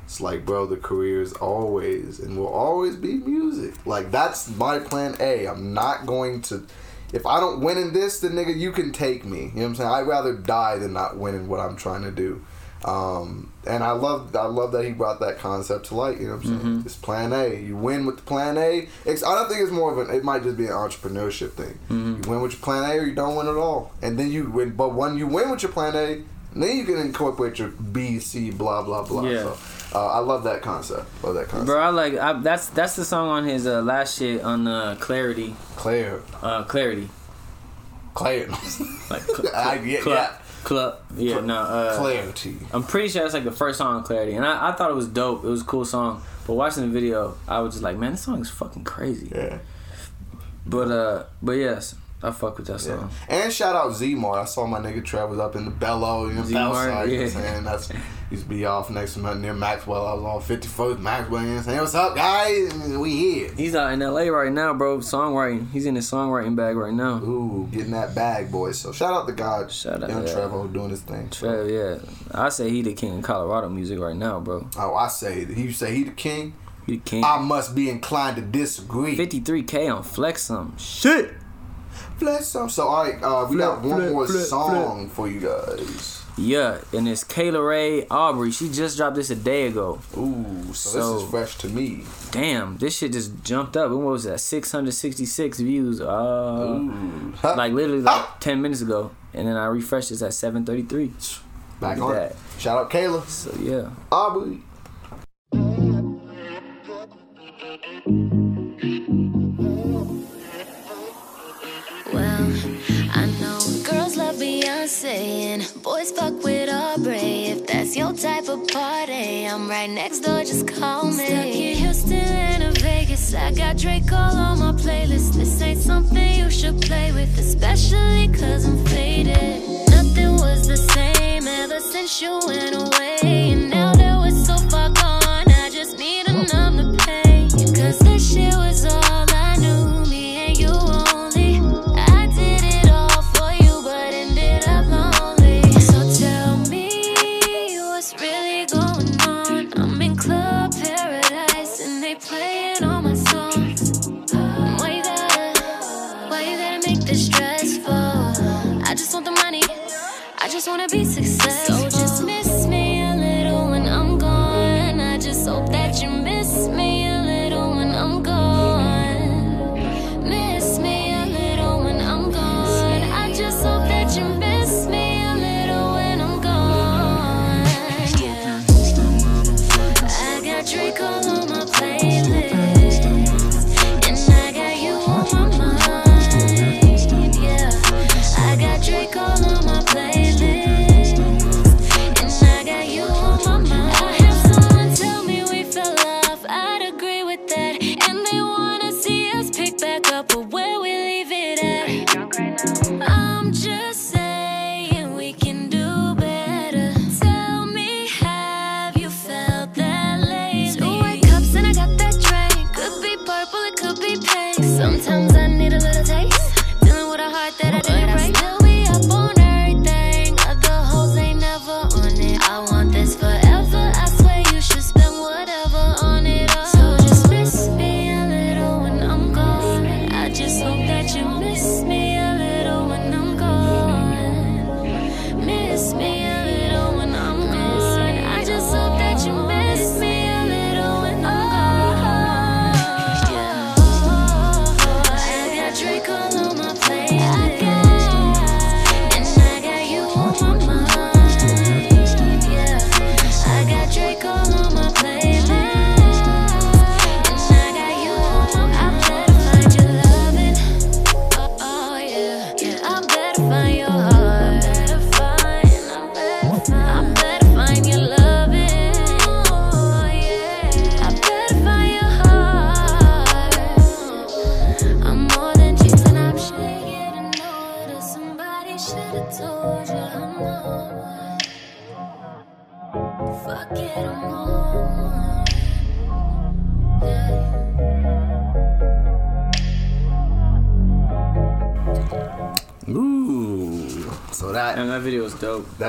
It's like, bro, the career is always and will always be music. Like that's my plan A. I'm not going to. If I don't win in this, then nigga, you can take me. You know what I'm saying? I'd rather die than not win in what I'm trying to do. Um, and I love, I love that he brought that concept to light. You know what I'm saying? It's plan A. You win with the plan A. It's, I don't think it's more of an. It might just be an entrepreneurship thing. You win with your plan A, or you don't win at all. And then you win. But when you win with your plan A, then you can incorporate your B, C, blah blah blah. Yeah. So, uh, I love that concept. Love that concept. Bro, I like I, that's that's the song on his uh, last shit on uh, Clarity, Claire, uh, Clarity, Claire, like cl- I get club, yeah. club, yeah, no, uh, clarity. I'm pretty sure that's like the first song on Clarity, and I, I thought it was dope. It was a cool song, but watching the video, I was just like, man, this song is fucking crazy. Yeah. But uh, but yes, I fuck with that Yeah. song. And shout out Zmar. I saw my nigga Trev was up in the Bello, you know, Z-Mart, Bellside, you know what I'm yeah. saying? That's used to be off next to near Maxwell. I was on 51st Maxwell, you know what I'm saying? What's up, guys? We here. He's out in L.A. right now, bro. Songwriting. He's in his songwriting bag right now. Ooh, getting that bag, boys. So shout out to God. Shout out, Young yeah. Trevo doing his thing. Trev, yeah, I say he the king of Colorado music right now, bro. Oh, I say, he say he the king. He the king. I must be inclined to disagree. 53k on Flex some shit. Bless some. So, all right, uh, we Flip, got one flip, more flip, song for you guys. Yeah, and it's Kayla Rae Aubrey. She just dropped this a day ago. Ooh, so, So- this is fresh to me. Damn, this shit just jumped up. What was that? 666 views. Uh, Ooh. Like literally like 10 minutes ago, and then I refreshed this at 733. Back Look on at it. Shout out Kayla. So yeah. Aubrey. Boys fuck with Aubrey. If that's your type of party, I'm right next door, just call me. Stuck in Houston and Vegas, I got Drake all on my playlist. This ain't something you should play with, especially cause I'm faded. Nothing was the same ever since you went away.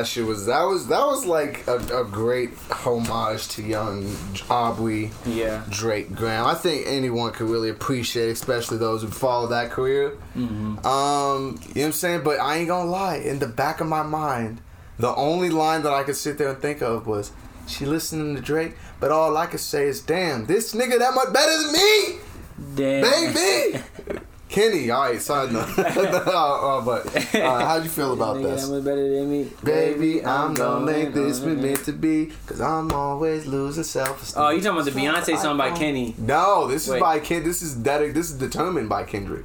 That shit was that was that was like a, a great homage to young Aubrey. Yeah. Drake Graham. I think anyone could really appreciate, especially those who follow that career. Mm-hmm. Um, you know what I'm saying? But I ain't gonna lie, in the back of my mind, the only line that I could sit there and think of was, "She listening to Drake," but all I could say is, "Damn, this nigga that much better than me, Damn. baby." Kenny, all right, side note. uh, but uh, how'd you feel about Nigga, that that? better than me. Baby, I'm gonna make this be meant to be, cause I'm always losing self-esteem. Oh, you talking about the Beyonce song by Kenny? No, this is Wait. by Ken. This is that. This is determined by Kendrick.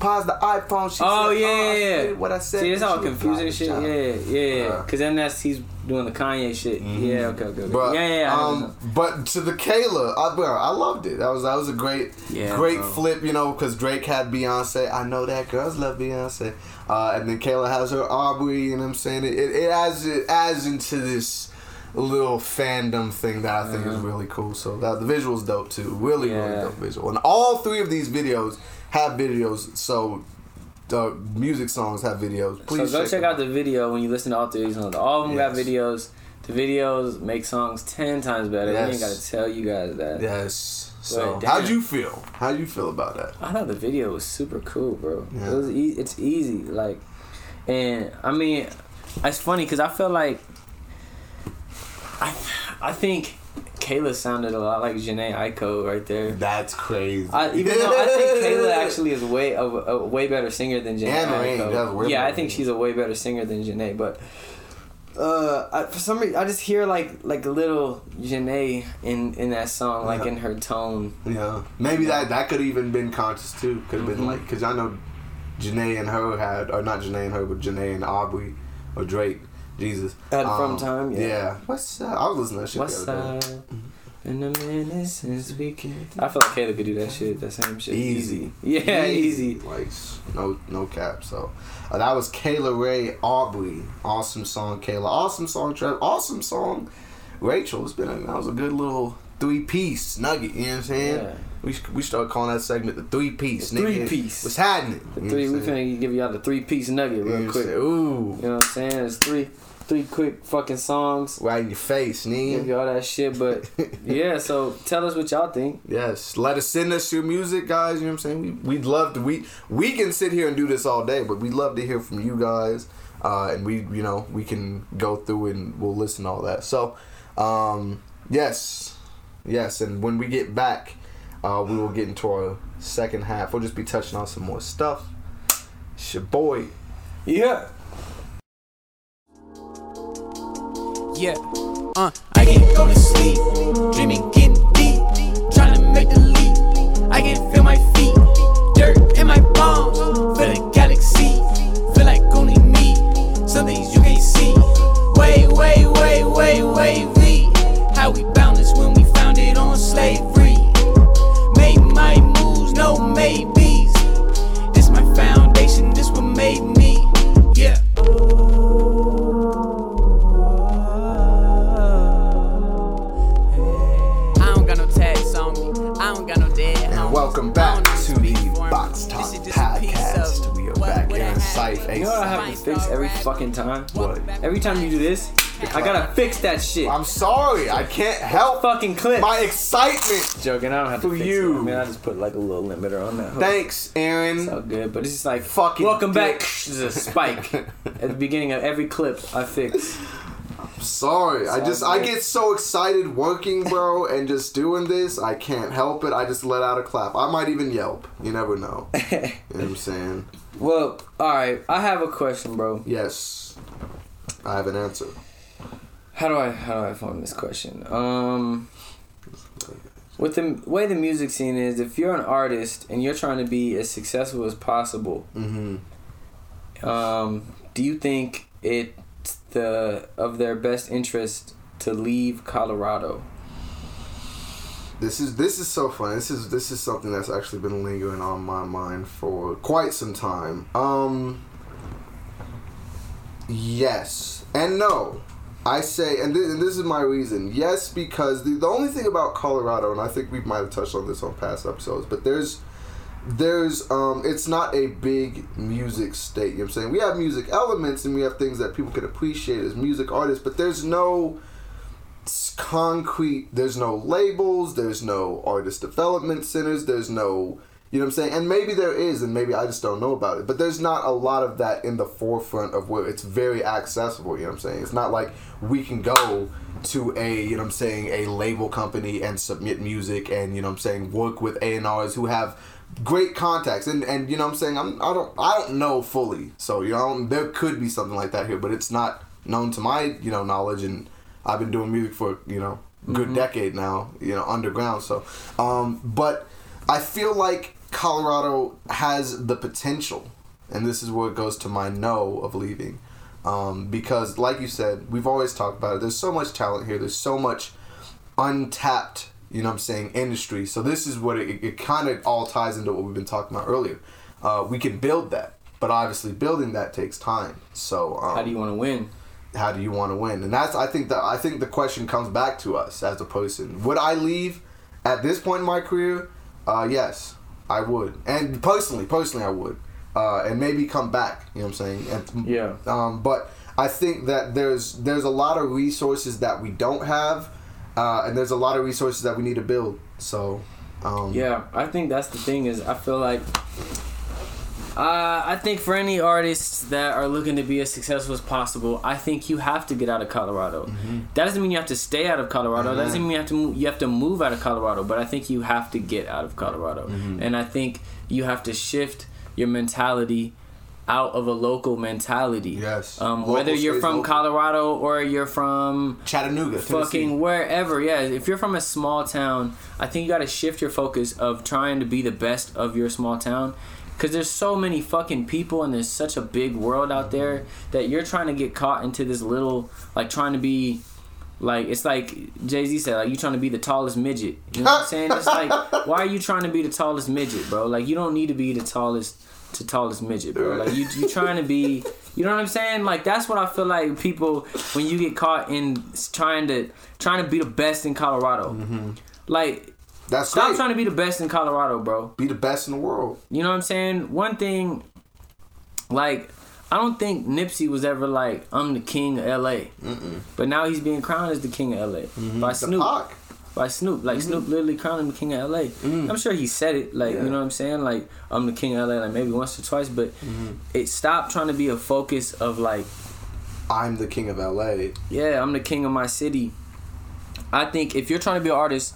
Pause the iPhone. She Oh said, yeah, I yeah, did What I said. See, it's all confusing shit. the job. Yeah, yeah. Uh, Cause then that's he's doing the Kanye shit. Yeah, okay, okay. okay. But yeah, yeah. yeah, I know. um, but to the Kayla, I, bro, I loved it. That was that was a great, Yeah, great bro. flip. You know, because Drake had Beyonce. I know that girls love Beyonce. Uh, and then Kayla has her Aubrey. You know what I'm saying? It, it, it adds it adds into this little fandom thing that I think is really cool. So that the visuals dope too. Really, really dope visual. And all three of these videos have videos. So the music songs have videos. Please so go check them out the video when you listen to all three songs. All of them got videos. The videos make songs ten times better. I ain't gotta tell you guys that. Yes. So But how'd you feel? How'd you feel about that? I thought the video was super cool, bro. Yeah. It was e- it's easy, like, and I mean, it's funny because I feel like I I think Kayla sounded a lot like Jhené Aiko right there. That's crazy. I, even though I think Kayla actually is way a, a way better singer than Jhené And Rain, that's Aiko. way Yeah, I think she's a way better singer than Jhené, but. Uh, I, for some reason, I just hear like like a little Jhené in in that song, like Yeah. in her tone. Yeah, maybe that that could even been conscious too. Could have Mm-hmm. been like because I know Jhené and her had, or not Jhené and her, but Jhené and Aubrey or Drake, Jesus Had From um, Time, yeah. What's up? I was listening to that shit. What's the other day. up? In a minute since we can. Mm-hmm. I feel like Kayla could do that shit. That same shit. Easy. Yeah, easy. Like no no cap. So uh, that was Kayla Rae Aubrey. Awesome song, Kayla. Awesome song, Trev. Awesome song, Rachel. It's been a, that was a good little three piece nugget. You know what I'm saying? Yeah. We we start calling that segment the three piece. The three piece. What's happening? The You know three. We finna give y'all the three piece nugget real I'm quick. saying? You know what I'm saying? It's three, three quick fucking songs. right in your face, Give nigga. y'all that shit, but yeah. So tell us what y'all think. Yes, let us send us your music, guys. You know what I'm saying? We, we'd love to. We we can sit here and do this all day, but we'd love to hear from you guys. Uh, and we, you know, we can go through and we'll listen to all that. So, um, yes, yes. And when we get back, uh, we will get into our second half. We'll just be touching on some more stuff. It's your boy. Yeah. Yeah. Uh, I can't go to sleep. Dreaming, getting deep. Trying to make the leap. I can feel my feet. Dirt in my palms. Feel the galaxy. Feel like only me. Some things you can't see. Way, way, way, way, way, we. How we bound when we found it on slavery. Made my moves, no maybes. Welcome back to the for me. Box This Talk shit just Power Scythe. You know what I have to fix every fucking time? What? Every time you do this, I gotta fix that shit. I'm sorry, I can't help fucking clip. my excitement. joking. I don't have to For fix you. It. I mean, I just put like a little limiter on that. Thanks, Aaron. So good, but it's just like Fucking welcome back. dick. There's a spike at the beginning of every clip I fix. Sorry, I just I get so excited working, bro, and just doing this. I can't help it. I just let out a clap. I might even yelp. You never know. You know what I'm saying? Well, all right. I have a question, bro. Yes, I have an answer. How do I how do I form this question? Um, with the way the music scene is, if you're an artist and you're trying to be as successful as possible, Mm-hmm. um, do you think it's the of their best interest to leave Colorado? This is this is so fun. This is this is something that's actually been lingering on my mind for quite some time. Um yes and no. I say and, thi- and this is my reason. Yes because the, the only thing about Colorado and I think we might have touched on this on past episodes, but there's there's um it's not a big music state, you know what I'm saying? We have music elements and we have things that people can appreciate as music artists, but there's no concrete there's no labels there's no artist development centers there's no you know what i'm saying and maybe there is and maybe i just don't know about it but there's not a lot of that in the forefront of where it's very accessible you know what i'm saying it's not like we can go to a you know what i'm saying a label company and submit music and you know what i'm saying work with a&rs who have great contacts and and you know what i'm saying? I'm, i don't i don't know fully. So you know there could be something like that here but it's not known to my you know knowledge. And I've been doing music for you know a good decade now, you know, underground. So, um, but I feel like Colorado has the potential, and this is where it goes to my no of leaving, um, because like you said, we've always talked about it. There's so much talent here. There's so much untapped, you know, what I'm saying, industry. So this is what it, it kind of all ties into what we've been talking about earlier. Uh, we can build that, but obviously building that takes time. So um, How do you want to win? how do you want to win? And that's I think that I think the question comes back to us as a person. Would I leave at this point in my career? Uh, yes, I would. And personally, personally, I would. Uh, and maybe come back. You know what I'm saying? And, Yeah. Um, but I think that there's there's a lot of resources that we don't have, uh, and there's a lot of resources that we need to build. So. Um, Yeah, I think that's the thing is I feel like uh, I think for any artists that are looking to be as successful as possible, I think you have to get out of Colorado. That doesn't mean you have to stay out of Colorado. That doesn't mean you have to move, you have to move out of Colorado. But I think you have to get out of Colorado, and I think you have to shift your mentality out of a local mentality. Yes. Um, Local whether you're from local. Colorado or you're from Chattanooga, Tennessee. fucking wherever yeah if you're from a small town i think you got to shift your focus of trying to be the best of your small town because there's so many fucking people and there's such a big world out there that you're trying to get caught into this little like trying to be like it's like Jay-Z said like you trying to be the tallest midget you know what I'm saying it's like why are you trying to be the tallest midget bro like you don't need to be the tallest to tallest midget bro like you you trying to be you know what I'm saying like that's what I feel like people when you get caught in trying to trying to be the best in Colorado mm-hmm. like That's stop great. trying to be the best in Colorado bro be the best in the world. you know what I'm saying? One thing, like, I don't think Nipsey was ever like, I'm the king of LA. But now he's being crowned as the king of LA mm-hmm. by The Snoop. By Snoop. Like, mm-hmm. Snoop literally crowned him the king of LA. Mm. I'm sure he said it, like, Yeah. you know what I'm saying? Like, I'm the king of LA, like maybe once or twice, but mm-hmm. it stopped trying to be a focus of like, I'm the king of LA. yeah, I'm the king of my city. I think if you're trying to be an artist,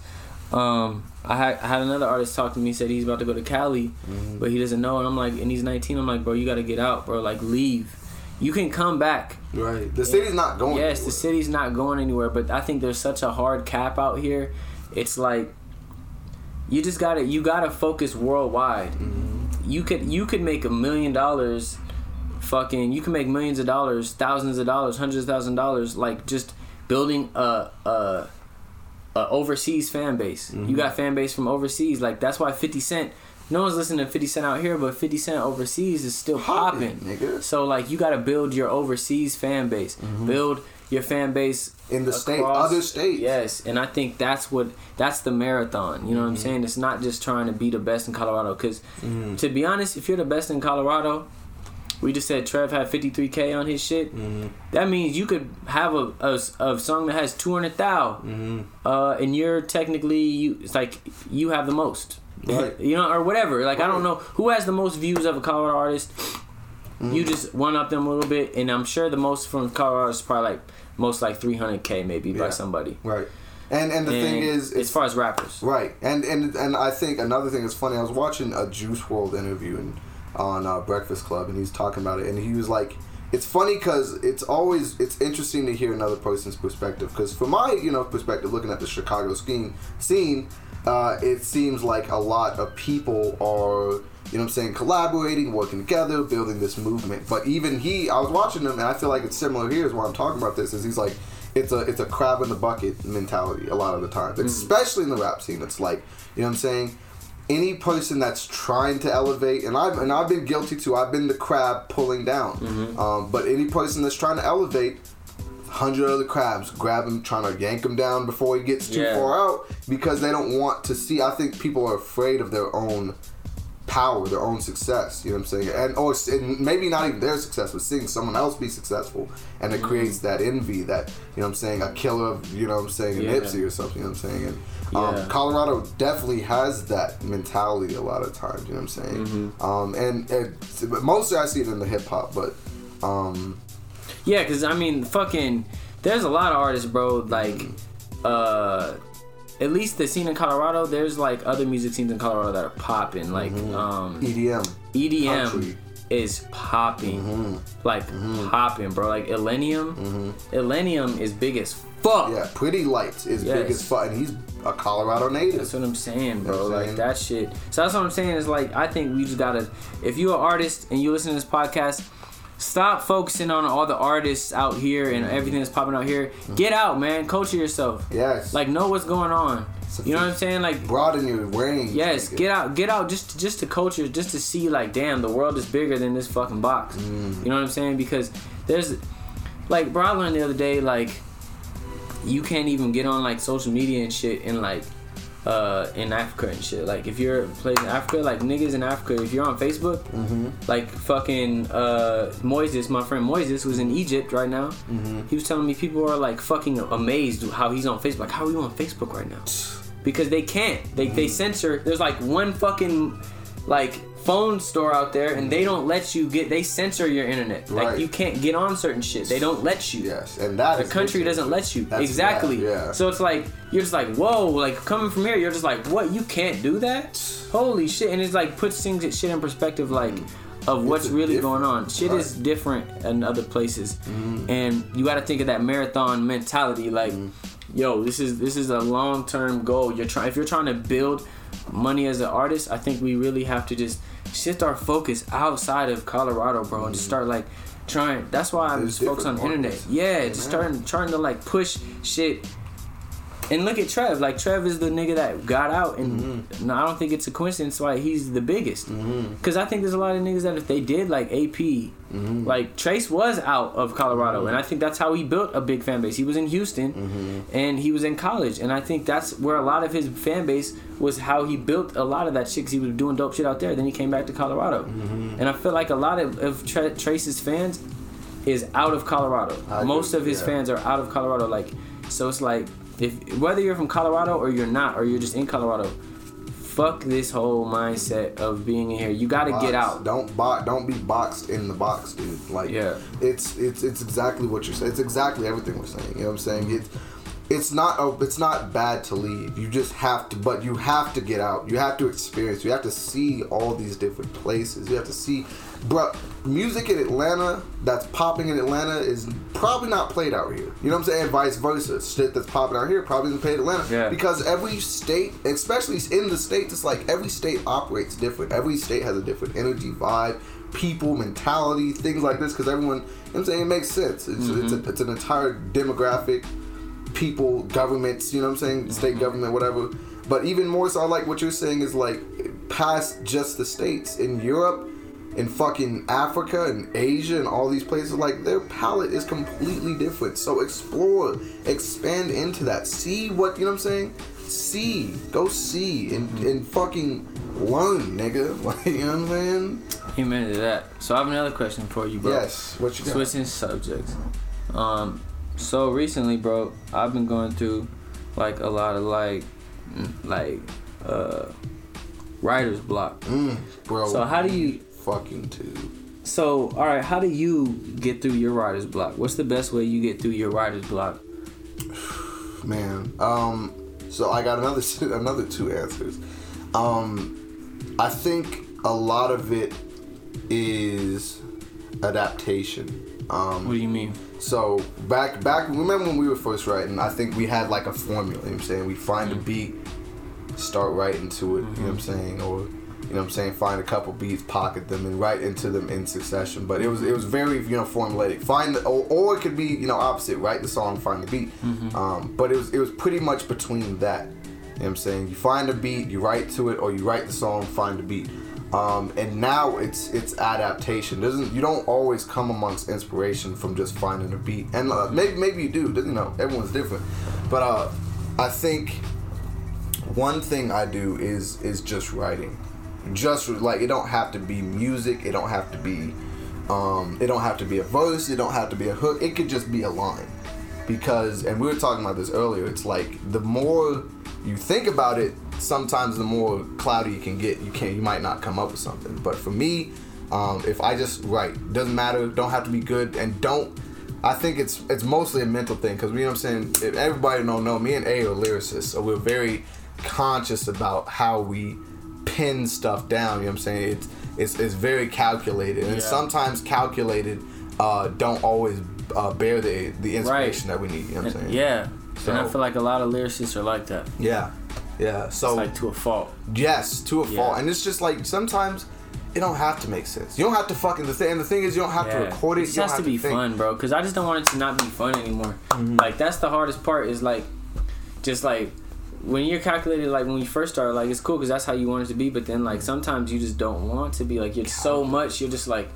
um, I had, I had another artist talk to me said he's about to go to Cali, mm-hmm. but he doesn't know, and I'm like, and he's 19. I'm like, bro, you got to get out, bro. Like, leave. You can come back. Right. The city's not going. Yes, the city's not going anywhere, but I think there's such a hard cap out here. It's like you just gotta you gotta focus worldwide. Mm-hmm. You could you could make a million dollars, fucking. You can make millions of dollars, thousands of dollars, hundreds of thousand dollars, like just building a a, a overseas fan base. You mm-hmm. got fan base from overseas. Like that's why Fifty Cent. No one's listening to 50 Cent out here, but 50 Cent overseas is still Poppin', popping. nigga. So like you got to build your overseas fan base. Build your fan base In the state- other states. Yes, and I think that's what that's the marathon. You know what Mm-hmm. I'm saying? It's not just trying to be the best in Colorado. Because Mm-hmm. to be honest, if you're the best in Colorado, we just said Trev had 53k on his shit. Mm-hmm. That means you could have a, a, a song that has 200 thou, Mm-hmm. uh, and you're technically you. It's like you have the most, Right. you know, or whatever. Like I don't know who has the most views of a Colorado artist. Mm-hmm. You just one up them a little bit, and I'm sure the most from Colorado is probably like most like 300k maybe by somebody. Right. And and the thing is, as far as rappers, Right, and and and I think another thing that's funny. I was watching a Juice WRLD interview and on uh, Breakfast Club, and he's talking about it, and he was like, "It's funny because it's always it's interesting to hear another person's perspective. Because from my you know perspective, looking at the Chicago scene scene, uh, it seems like a lot of people are." You know what I'm saying? Collaborating, working together, building this movement. But even he, I was watching him, and I feel like it's similar here. Is why I'm talking about this. Is he's like, it's a it's a crab in the bucket mentality a lot of the time, especially in the rap scene. It's like you know what I'm saying. Any person that's trying to elevate, and I've and I've been guilty too. I've been the crab pulling down. Um, but any person that's trying to elevate, hundred other crabs grab him, trying to yank him down before he gets too Yeah. far out because they don't want to see. I think people are afraid of their own power, their own success. You know what I'm saying? And or and maybe not even their success, but seeing someone else be successful, and Mm-hmm. it creates that envy. That you know what I'm saying? A killer of you know what I'm saying? Yeah. An Nipsey or something. You know what I'm saying? And um, Yeah. Colorado definitely has that mentality a lot of times. You know what I'm saying? Mm-hmm. Um, and, and mostly I see it in the hip hop, but um, Yeah, because I mean, fucking, there's a lot of artists, bro. Like, uh, at least the scene in Colorado, there's like other music scenes in Colorado that are popping. Like, um, EDM. EDM Mm-hmm. Country. is popping, Mm-hmm. like popping, bro. Like Illenium, Illenium is big as fuck. Yeah, Pretty Lights is big as fuck, and he's a Colorado native. That's what I'm saying, bro. You know I'm like saying? that shit. So that's what I'm saying is like I think we just gotta. If you're an artist and you listen to this podcast, stop focusing on all the artists out here and everything that's popping out here. Get out, man. Culture yourself. Yes. Like know what's going on. You know what I'm saying? Like broaden your range. yes, get out, get out, just just to culture, just to see like, damn, the world is bigger than this fucking box. Mm. You know what I'm saying? Because there's, like, bro, I learned the other day, like, you can't even get on like social media and shit and like, uh, in Africa and shit. Like, if you're place in Africa, like niggas in Africa, if you're on Facebook, Mm-hmm. like fucking uh, Moises, my friend Moises, who's in Egypt right now. Mm-hmm. He was telling me people are like fucking amazed how he's on Facebook. Like, how are you on Facebook right now? because they can't. They Mm-hmm. they censor. There's like one fucking like phone store out there, and they don't let you get. They censor your internet. Like Right. you can't get on certain shit. They don't let you. Yes, and that The country doesn't let you. That's exactly. bad, yeah. So it's like you're just like whoa. Like coming from here, you're just like what? You can't do that? Holy shit! And it's like puts things shit in perspective. Like. Of what's really going on. Shit is different in other places, Mm-hmm. and you got to think of that marathon mentality. Like, yo, this is this is a long term goal. You're trying if you're trying to build money as an artist. I think we really have to just shift our focus outside of Colorado, bro, and just start like trying. That's why I'm There's just focused on different internet. markets. Yeah, just starting trying to like push shit. And look at Trev. Like Trev is the nigga that got out, and Mm-hmm. no, I don't think it's a coincidence why he's the biggest. Because I think there's a lot of niggas that if they did like AP, Mm-hmm. like Trace was out of Colorado, and I think that's how he built a big fan base. He was in Houston, Mm-hmm. and he was in college, and I think that's where a lot of his fan base was. How he built a lot of that shit. 'cause he was doing dope shit out there. Then he came back to Colorado, Mm-hmm. and I feel like a lot of, of Tra- Trace's fans is out of Colorado. I Most agree, of his yeah. fans are out of Colorado. Like, so it's like if whether you're from Colorado or you're not, or you're just in Colorado, fuck this whole mindset of being in here. You got to Box. get out. Don't bo- Don't be boxed in the box, dude. Like, Yeah. it's it's it's exactly what you're saying. It's exactly everything we're saying. You know what I'm saying? It's it's not oh, it's not bad to leave. You just have to, but you have to get out. You have to experience. You have to see all these different places. You have to see, bro. Music in Atlanta that's popping in Atlanta is probably not played out here. You know what I'm saying? Vice versa. Shit that's popping out here probably isn't played in Atlanta. Yeah. Because every state, especially in the states, it's like every state operates different. Every state has a different energy, vibe, people, mentality, things like this. Because everyone, you know what I'm saying, it makes sense. It's, it's, a, mm-hmm. it's an entire demographic, people, governments, you know what I'm saying, state mm-hmm. government, whatever. But even more so, I like what you're saying is like past just the states in Europe. In fucking Africa and Asia and all these places, like their palette is completely different. So explore, expand into that. See what you know what I'm saying? See, go see and, and fucking learn, nigga. Like, you know what I'm saying? Amen to that. So I have another question for you, bro. Yes. What you got? Switching subjects. Um, so recently, bro, I've been going through like a lot of like, mm, like, uh, writer's block. Mm, bro. So how do you? Fucking too? So all right, how do you get through your writer's block? What's the best way you get through your writer's block? Man. Um. So I got another another two answers. Um, I think a lot of it is adaptation. Um, What do you mean? So back back remember when we were first writing, I think we had like a formula, you know what I'm saying? We find a beat, start writing to it, you know what I'm saying? Or know what I'm saying, find a couple beats, pocket them and write into them in succession. But it was it was very, you know, formulaic. Find the or, or it could be, you know, opposite, write the song, find the beat. Um, but it was it was pretty much between that. You know what I'm saying? You find a beat, you write to it, or you write the song, find the beat. Um, and now it's it's adaptation. Doesn't you don't always come amongst inspiration from just finding a beat, and uh, maybe maybe you do. You know, everyone's different. But uh, I think one thing I do is is just writing. Just like it don't have to be music. It don't have to be. Um, it don't have to be a verse. It don't have to be a hook. It could just be a line. Because and we were talking about this earlier. It's like the more you think about it, sometimes the more cloudy you can get. You can't. you might not come up with something. But for me, um, if I just write, doesn't matter. Don't have to be good, and don't. I think it's it's mostly a mental thing because you know what I'm saying. If everybody don't know, me and A are lyricists, so we're very conscious about how we pin stuff down. You know what I'm saying? It's it's, it's very calculated, and Yeah. sometimes calculated uh, don't always uh, bear the the inspiration that we need. You know what I'm saying? Yeah. and I feel like a lot of lyricists are like that. Yeah. Yeah. So It's like to a fault. Yes, to a Yeah. fault. And it's just like sometimes it don't have to make sense. You don't have to fucking the thing. And the thing is, you don't have to record it. It just has to be fun, bro. Because I just don't want it to not be fun anymore. Mm-hmm. Like that's the hardest part. Is like, just like when you're calculated. Like when you first start, like it's cool because that's how you want it to be. But then like sometimes you just don't want to be. Like you're so much. You're just like,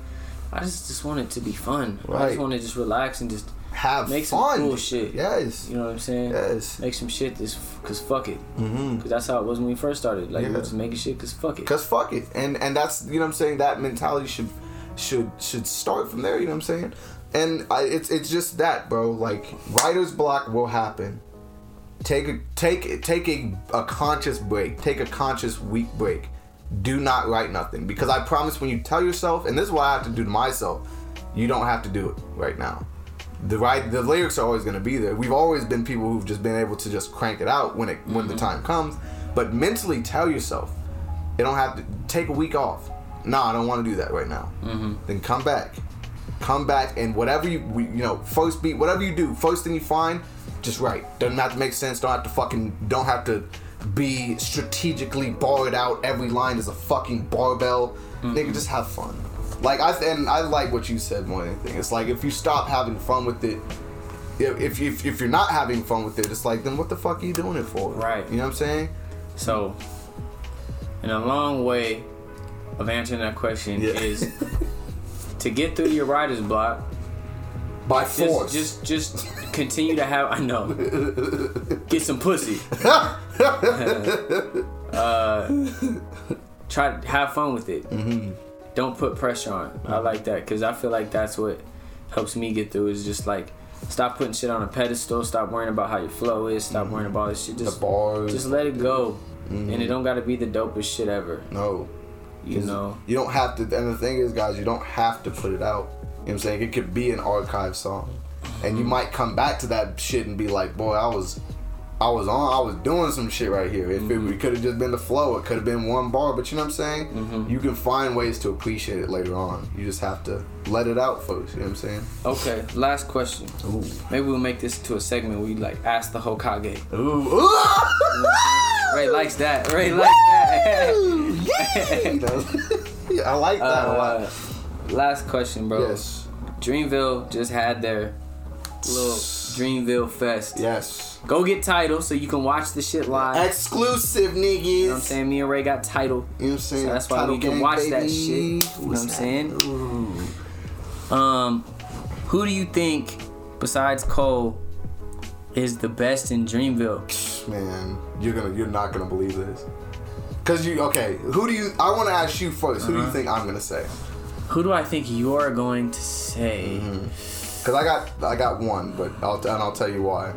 I just just want it to be fun. right. I just want to just relax and just Have make some cool shit. Yes. You know what I'm saying? Yes. Make some shit this because fuck it. Mm-hmm. Because that's how it was when we first started. Like we Yeah. were just making shit because fuck it. Cause fuck it. And and that's you know what I'm saying. That mentality should should should start from there. You know what I'm saying. And I, it's it's just that, bro. Like writer's block will happen. Take a take take a, a conscious break. Take a conscious week break. Do not write nothing because I promise when you tell yourself, and this is what I have to do to myself, you don't have to do it right now. The right the lyrics are always gonna be there. We've always been people who've just been able to just crank it out when it when the mm-hmm. time comes. But mentally tell yourself, you don't have to take a week off. No, I don't want to do that right now. Mm-hmm. Then come back, come back, and whatever you you know first beat, whatever you do, first thing you find, just write. Doesn't have to make sense. Don't have to fucking don't have to be strategically barred out. Every line is a fucking barbell. Nigga, just have fun. Like I and I like what you said more than anything. It's like if you stop having fun with it. If, if, if, if you're not having fun with it, it's like then what the fuck are you doing it for? Right. You know what I'm saying? So, in a long way of answering that question Yeah. is to get through your writer's block. By Just, force. just, just continue to have. I know. Get some pussy. uh, try to have fun with it. Mm-hmm. Don't put pressure on. I like that because I feel like that's what helps me get through. Is just like stop putting shit on a pedestal. Stop worrying about how your flow is. Stop worrying about all this shit. Just, just let it go. And it don't gotta be the dopest shit ever. no. You know. You don't have to, and the thing is, guys, you don't have to put it out. Know what I'm saying? It could be an archive song, and you might come back to that shit and be like, "Boy, I was, I was on, I was doing some shit right here. If Mm-hmm. it, could have just been the flow, it could have been one bar. But you know what I'm saying? Mm-hmm. You can find ways to appreciate it later on. You just have to let it out folks. You know what I'm saying? Okay, last question. Maybe we'll make this to a segment where you like ask the Hokage. Ooh, Ooh. Ray likes that. Ray likes that. I like that a lot. Last question, bro. Yes, Dreamville just had their little Dreamville Fest. yes. Go get Tidal so you can watch the shit live. Exclusive niggas. You know what I'm saying? Me and Ray got Tidal. You know what I'm saying? So that's why Tidal we can watch that shit. You know what I'm saying? Ooh. Um, who do you think, besides Cole, is the best in Dreamville? Man, you're gonna you're not gonna believe this. Cause you okay, who do you I wanna ask you 1st Who do Uh-huh. you think I'm gonna say? Who do I think you're going to say? Mm-hmm. Cause I got I got one, but I'll and I'll tell you why.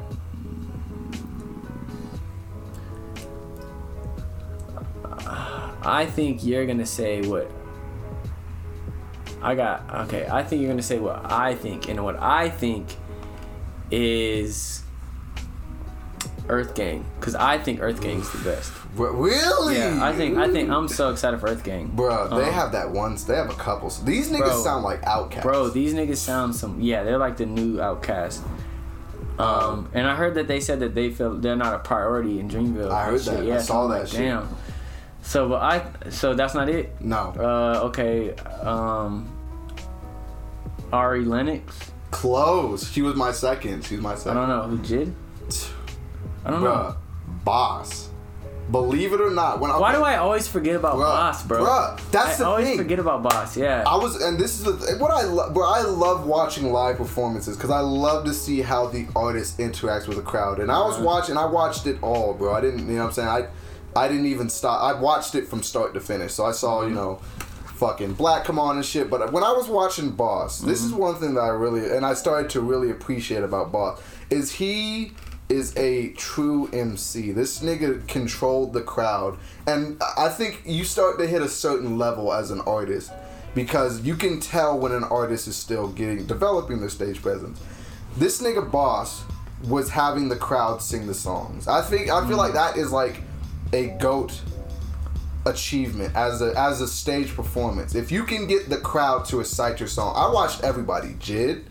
I think you're gonna say what I got. Okay, I think you're gonna say what I think, and what I think is Earth Gang, because I think Earth Gang's the best. Really? Yeah, I think I think I'm so excited for Earth Gang, Bro, they Um, have that one. They have a couple. So these niggas Bro. sound like outcasts. Bro, these niggas sound some. Yeah, they're like the new OutKast. Um, and I heard that they said that they feel they're not a priority in Dreamville. I heard that. I Yeah, so saw that like, shit. Damn. So, but I. So that's not it. no, Uh, okay. Um, Ari Lennox. close. She was my second. She was my I don't know who did. I don't know. Bas. Believe it or not, when I Why do I always forget about Bruh, Bas, bro? bruh, that's the thing. I the always thing. forget about Bas. Yeah. I was, and this is the, what I love. Bro, I love watching live performances because I love to see how the artist interacts with the crowd. And I was Uh-huh. watching, I watched it all, bro. I didn't, you know, what I'm saying, I, I didn't even stop. I watched it from start to finish. So I saw, Mm-hmm. you know, fucking Black come on and shit. But when I was watching Bas, this Mm-hmm. is one thing that I really, and I started to really appreciate about Bas is he is a true MC. This nigga controlled the crowd. And I think you start to hit a certain level as an artist because you can tell when an artist is still getting developing their stage presence. This nigga Bas was having the crowd sing the songs. I think I feel like mm. that is like a goat achievement as a as a stage performance. If you can get the crowd to recite your song, I watched everybody, Jid,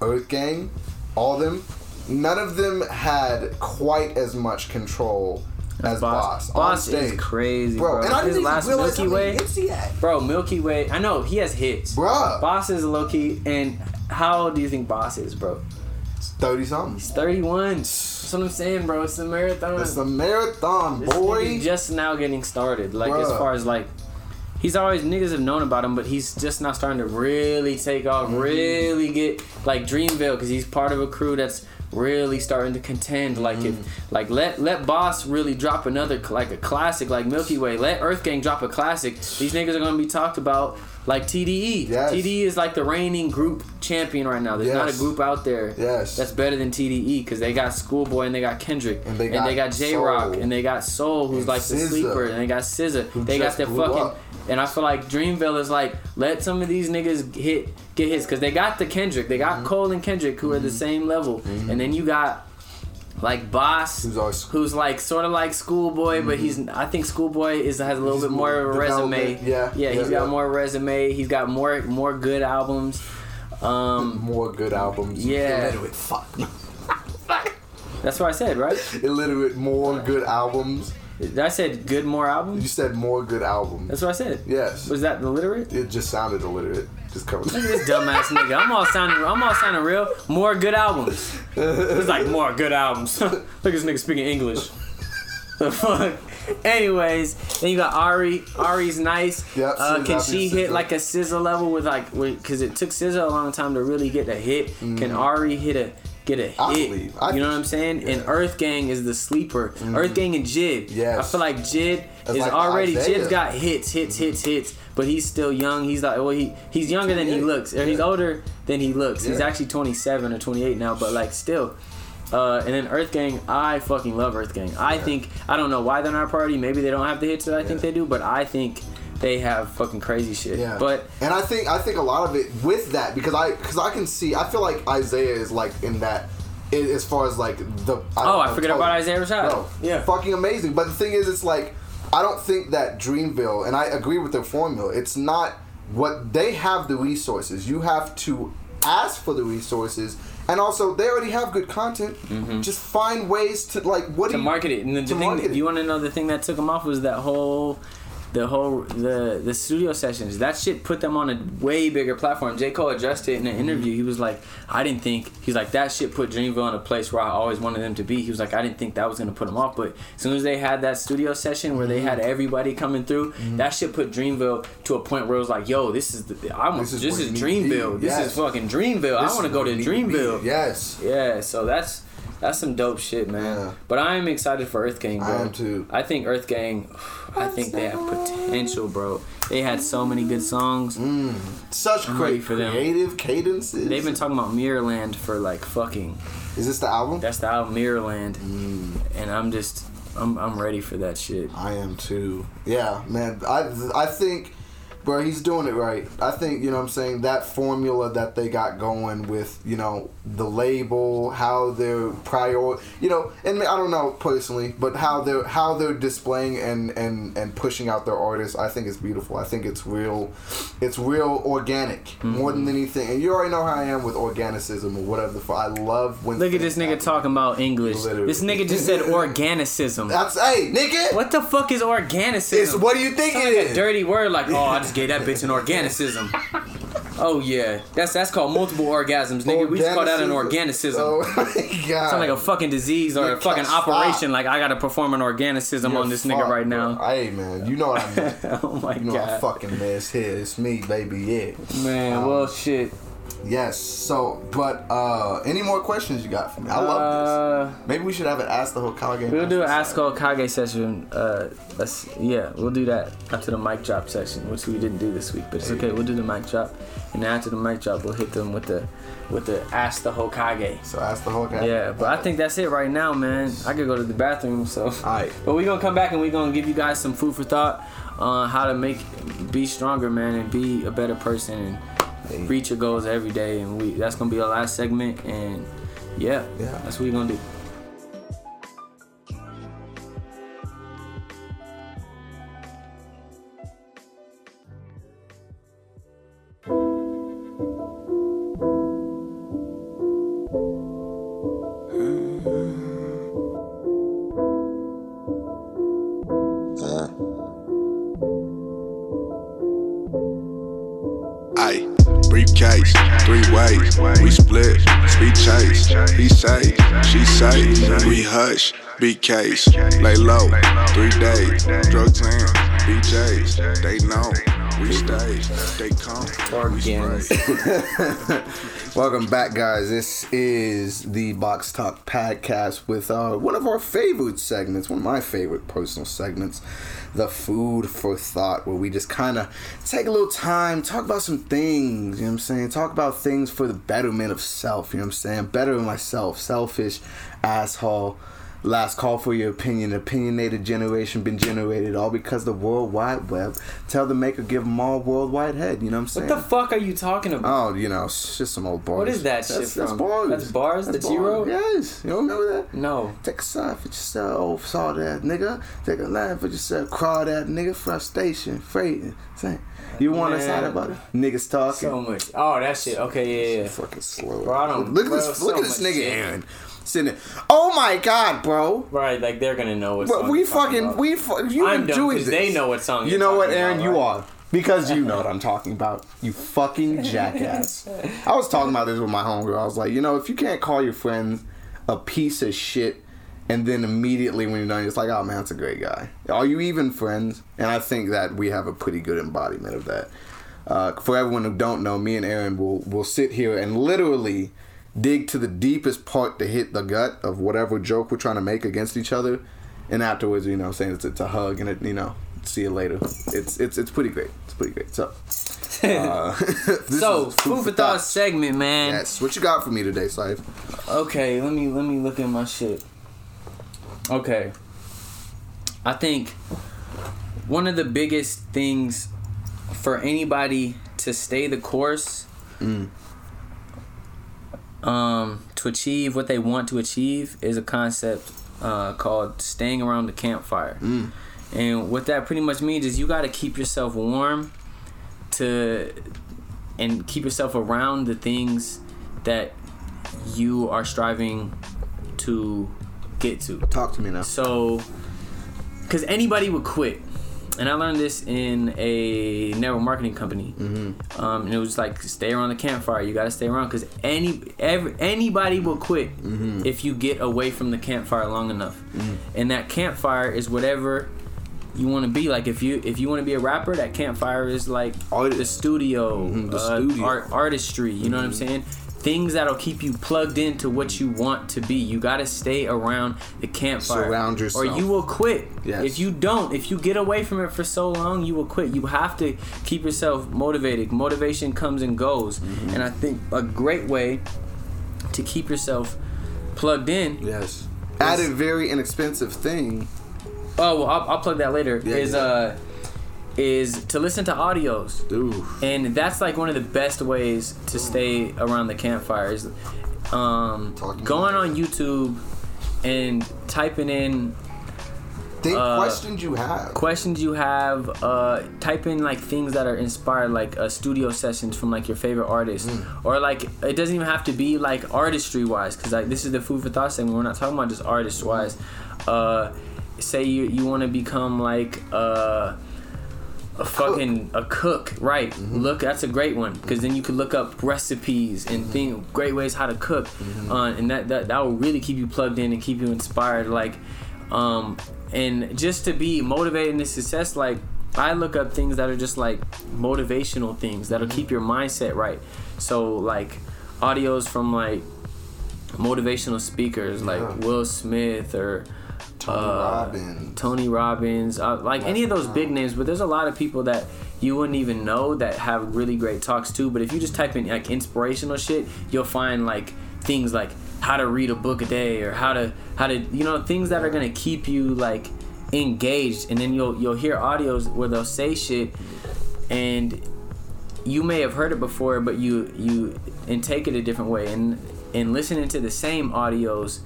Earth Gang, all them. None of them had quite as much control as Bas. on Bas is crazy, bro. bro. And I His didn't even last realize Milky Way, hits he had. bro. Milky Way. I know he has hits, bro. Bas is low key. And how old do you think Bas is, bro? Thirty something. He's 31. That's what I'm saying, bro. It's a marathon. It's a marathon, This boy. just now getting started. Like as far as like, he's always niggas have known about him, but he's just now starting to really take off, Mm-hmm. really get like Dreamville because he's part of a crew that's really starting to contend. Like Mm-hmm. if like let let Bas really drop another like a classic like Milky Way. Let Earth Gang drop a classic. These niggas are gonna be talked about like TDE. Yes. TDE is like the reigning group champion right now. There's not a group out there Yes. that's better than TDE because they got Schoolboy and they got Kendrick And they got Jay Rock and they got Soul who's And like the SZA, sleeper and they got SZA. They got their fucking up. and I feel like Dreamville is like let some of these niggas hit get hits because they got the Kendrick, they Mm-hmm. got Cole and Kendrick who are the same level, and then you got like Bas, Who's our- who's like sort of like Schoolboy, but he's I think Schoolboy is has a little He's bit more of a resume. yeah, yeah, yeah, he's got more resume. He's got more more good albums. Um, More good albums. Yeah. Illiterate. Fuck. that's what I said, right? Illiterate. More good albums. I said good more albums. You said more good albums. That's what I said. Yes. Was that illiterate? It just sounded illiterate. Just coming. Look at this dumbass nigga. I'm all sounding. I'm all sounding real. More good albums. It's like more good albums. Look at this nigga speaking English. The fuck. Anyways, then you got Ari. Ari's nice. Yep, Uh, can she hit like a SZA level with like, because it took SZA a long time to really get a hit. Can Ari hit a get a hit? Mm-hmm. Believe- I you know what I'm saying? And yeah. Mm-hmm. Earth Gang is the sleeper. Earth Gang and Jid. Yes. I feel like Jid That's is like already. Isaiah. Jid's got hits, hits, hits, hits. But he's still young. He's like, well, he he's younger than he looks, or he's Yeah. older than he looks. He's actually 27 or 28 now, but like still. Uh, and then Earth Gang, I fucking love Earth Gang. I think I don't know why they're not a party. Maybe they don't have the hits that I think they do, but I think they have fucking crazy shit. Yeah. But and I think I think a lot of it with that because I because I can see I feel like Isaiah is like in that i- as far as like the oh, I forget about Isaiah Rashad. Bro, yeah. fucking amazing. But the thing is, it's like I don't think that Dreamville, and I agree with their formula. It's not what they have the resources. You have to ask for the resources, and also they already have good content. Just find ways to like what Mm-hmm. to do you market it. And the, the thing, it. you want to know the thing that took them off was that whole, the whole the the studio sessions. That shit put them on a way bigger platform. J Cole addressed it in an interview. He was like, I didn't think. He's like that shit put Dreamville in a place where I always wanted them to be. He was like, I didn't think that was gonna put them off. But as soon as they had that studio session where they Mm-hmm. had everybody coming through, that shit put Dreamville to a point where it was like, Yo, this is the I want This this is is, need to. Dreamville. This Yes. is fucking Dreamville. I want to go to you need to be. Dreamville. Yes. Yeah, so that's That's some dope shit, man. Yeah. But I am excited for Earth Gang, bro. I am too. I think Earth Gang, I think they have potential, bro. They had so many good songs. Such I'm great for them. creative cadences. They've been talking about Mirrorland for like fucking. Is this the album? That's the album Mirrorland, Mm. and I'm just, I'm, I'm ready for that shit. I am too. Yeah, man. I I think, bro, he's doing it right. I think you know what I'm saying that formula that they got going with you know the label, how they're prior, you know, and I don't know personally, but how they're how they're displaying and and and pushing out their artists. I think it's beautiful. I think it's real, it's real organic mm-hmm. more than anything. And you already know how I am with organicism or whatever. The fuck. I love when Look at this nigga happen. talking about English. Literally. This nigga just said organicism. That's hey, nigga. What the fuck is organicism? It's, what do you think Sound it like a dirty word like, oh, Gave that bitch an organicism. Oh yeah, that's that's called multiple orgasms, nigga. We just call that an organicism. Oh my god. Sound like a fucking disease or Nigga, a fucking stop. operation. Like I gotta perform an organicism You're on this nigga right bro. now. Hey man, you know what I mean. oh my You know I god, fucking miss here. It's me, baby. Yeah. man. Um, well, shit. Yes. So, but uh any more questions you got for me? I love Uh, this. Maybe we should have an ask the Hokage. We'll do an Ask Hokage session. Uh, let's, yeah, we'll do that after the mic drop session, which we didn't do this week, but it's okay. We'll do the mic drop, and after the mic drop, we'll hit them with the, with the Ask the Hokage. So ask the Hokage. Yeah, but I think that's it right now, man. I could go to the bathroom, so. Alright. But we're gonna come back and we're gonna give you guys some food for thought on how to make, be stronger, man, and be a better person and reach your goals every day. And we that's gonna be our last segment, and yeah, Yeah. that's what we're gonna do. Beat case, lay low, three days, drugs in, BJs, they know, we stay, they come, Organs. Welcome back, guys. This is the Box Talk podcast with uh, one of our favorite segments, one of my favorite personal segments, the Food for Thought, where we just kind of take a little time, talk about some things, you know what I'm saying? Talk about things for the betterment of self, you know what I'm saying? Better myself, selfish, asshole. Last call for your opinion. Opinionated generation been generated all because the World Wide Web. Tell the maker, give them all worldwide head. You know what I'm saying? What the fuck are you talking about? Oh, you know, it's just some old bars. What is that that's, shit That's from? bars. That's bars that you bars. wrote? Yes. You don't remember that? No. Take a side for yourself, saw that nigga. Take a line for yourself, crawl that nigga. Frustration, freight. Say, you want to side about it? Niggas talking. So much. Oh, that shit. Okay, yeah, yeah. Fucking slow. Bro, I don't- look at bro, this. so Look at this nigga shit. Aaron sitting. there. Oh my god, bro. Right, like they're gonna know what. We fucking about. we fu- you I'm been dumb this. they know what song. You know what, Aaron? about, You right? are. Because you know what I'm talking about. You fucking jackass. I was talking about this with my homegirl. I was like, you know, if you can't call your friends a piece of shit and then immediately when you're done, you're like, oh man, that's a great guy. Are you even friends? And I think that we have a pretty good embodiment of that. Uh, for everyone who don't know, me and Aaron will will sit here and literally dig to the deepest part to hit the gut of whatever joke we're trying to make against each other, and afterwards, you know, saying it's, it's a hug and it, you know, see you later. It's it's it's pretty great. It's pretty great. So, uh, this So is food for thought segment, man. Yes. What you got for me today, Saif? Okay, let me let me look at my shit. Okay. I think one of the biggest things for anybody to stay the course um to achieve what they want to achieve is a concept uh, called staying around the campfire. And what that pretty much means is you got to keep yourself warm to and keep yourself around the things that you are striving to get to. Talk to me now. So, because anybody would quit. And I learned this in a network marketing company. Mm-hmm. Um, and it was like, stay around the campfire. You got to stay around because any every, anybody will quit if you get away from the campfire long enough. And that campfire is whatever you want to be. Like if you if you want to be a rapper, that campfire is like Art- the studio, Mhm, the uh, studio. Art, artistry. You know what I'm saying? Things that'll keep you plugged into what you want to be. You got to stay around the campfire. Surround yourself. Or you will quit. Yes. If you don't, if you get away from it for so long, you will quit. You have to keep yourself motivated. Motivation comes and goes. Mm-hmm. And I think a great way to keep yourself plugged in Yes. At a very inexpensive thing. Oh well, I'll, I'll plug that later. Yeah, is yeah. uh, is to listen to audios, Ooh. and that's like one of the best ways to stay around the campfire. Is um, going on YouTube and typing in Think Uh, questions you have. questions you have. Uh, type in like things that are inspired, like uh, studio sessions from like your favorite artist, or like it doesn't even have to be like artistry wise, because like this is the food for thought segment. We're not talking about just artist wise. Uh, say you you want to become like uh, a fucking a cook, right? Mm-hmm. Look, that's a great one because then you could look up recipes and mm-hmm. think great ways how to cook, mm-hmm. uh, and that, that that will really keep you plugged in and keep you inspired. Like, um, and just to be motivated in success, like I look up things that are just like motivational things that'll keep your mindset right. So like audios from like motivational speakers like uh-huh. Will Smith or Tony uh, Robbins. Tony Robbins, uh, like any of those big names. But there's a lot of people that you wouldn't even know that have really great talks too. But if you just type in like inspirational shit, you'll find like things like how to read a book a day or how to how to you know things that are gonna keep you like engaged. And then you'll you'll hear audios where they'll say shit and you may have heard it before, but you you and take it a different way and and listening to the same audios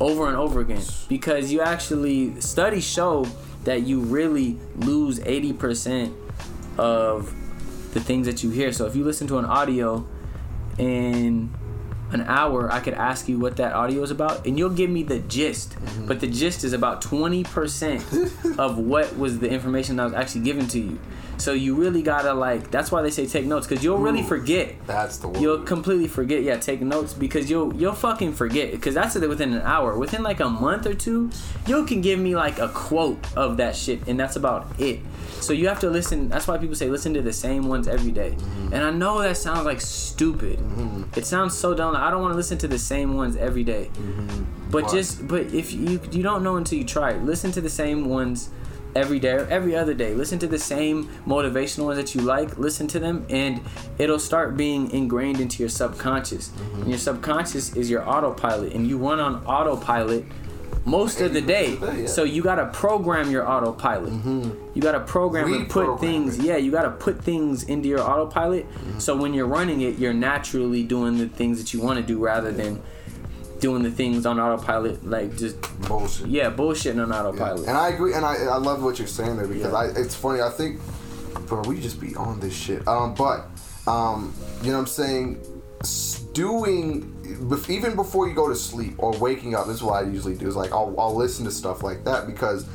over and over again because you actually studies show that you really lose 80% of the things that you hear. So if you listen to an audio in an hour, I could ask you what that audio is about, and you'll give me the gist. Mm-hmm. But the gist is about 20% of what was the information that was actually given to you. So you really gotta like. That's why they say take notes, because you'll really forget. That's the word. You'll completely forget. Yeah, take notes because you'll you'll fucking forget. Because that's within an hour. Within like a month or two, you can give me like a quote of that shit, and that's about it. So you have to listen. That's why people say listen to the same ones every day. Mm-hmm. And I know that sounds like stupid. Mm-hmm. It sounds so dumb. I don't want to listen to the same ones every day. Mm-hmm. But just but if you you don't know until you try it. Listen to the same ones every day or every other day. Listen to the same motivational ones that you like. Listen to them, and it'll start being ingrained into your subconscious. Mm-hmm. And your subconscious is your autopilot, and you run on autopilot most of the day. of the day, yeah. So you gotta program your autopilot. You gotta program and put things. it. Yeah, you gotta put things into your autopilot. So when you're running it, you're naturally doing the things that you want to do rather than doing the things on autopilot, like just Bullshit. yeah, bullshitting on autopilot. And I agree, and I, I love what you're saying there because I it's funny. I think, bro, we just be on this shit. Um, but um, you know what I'm saying, doing even before you go to sleep or waking up. This is what I usually do. Is like I'll I'll listen to stuff like that because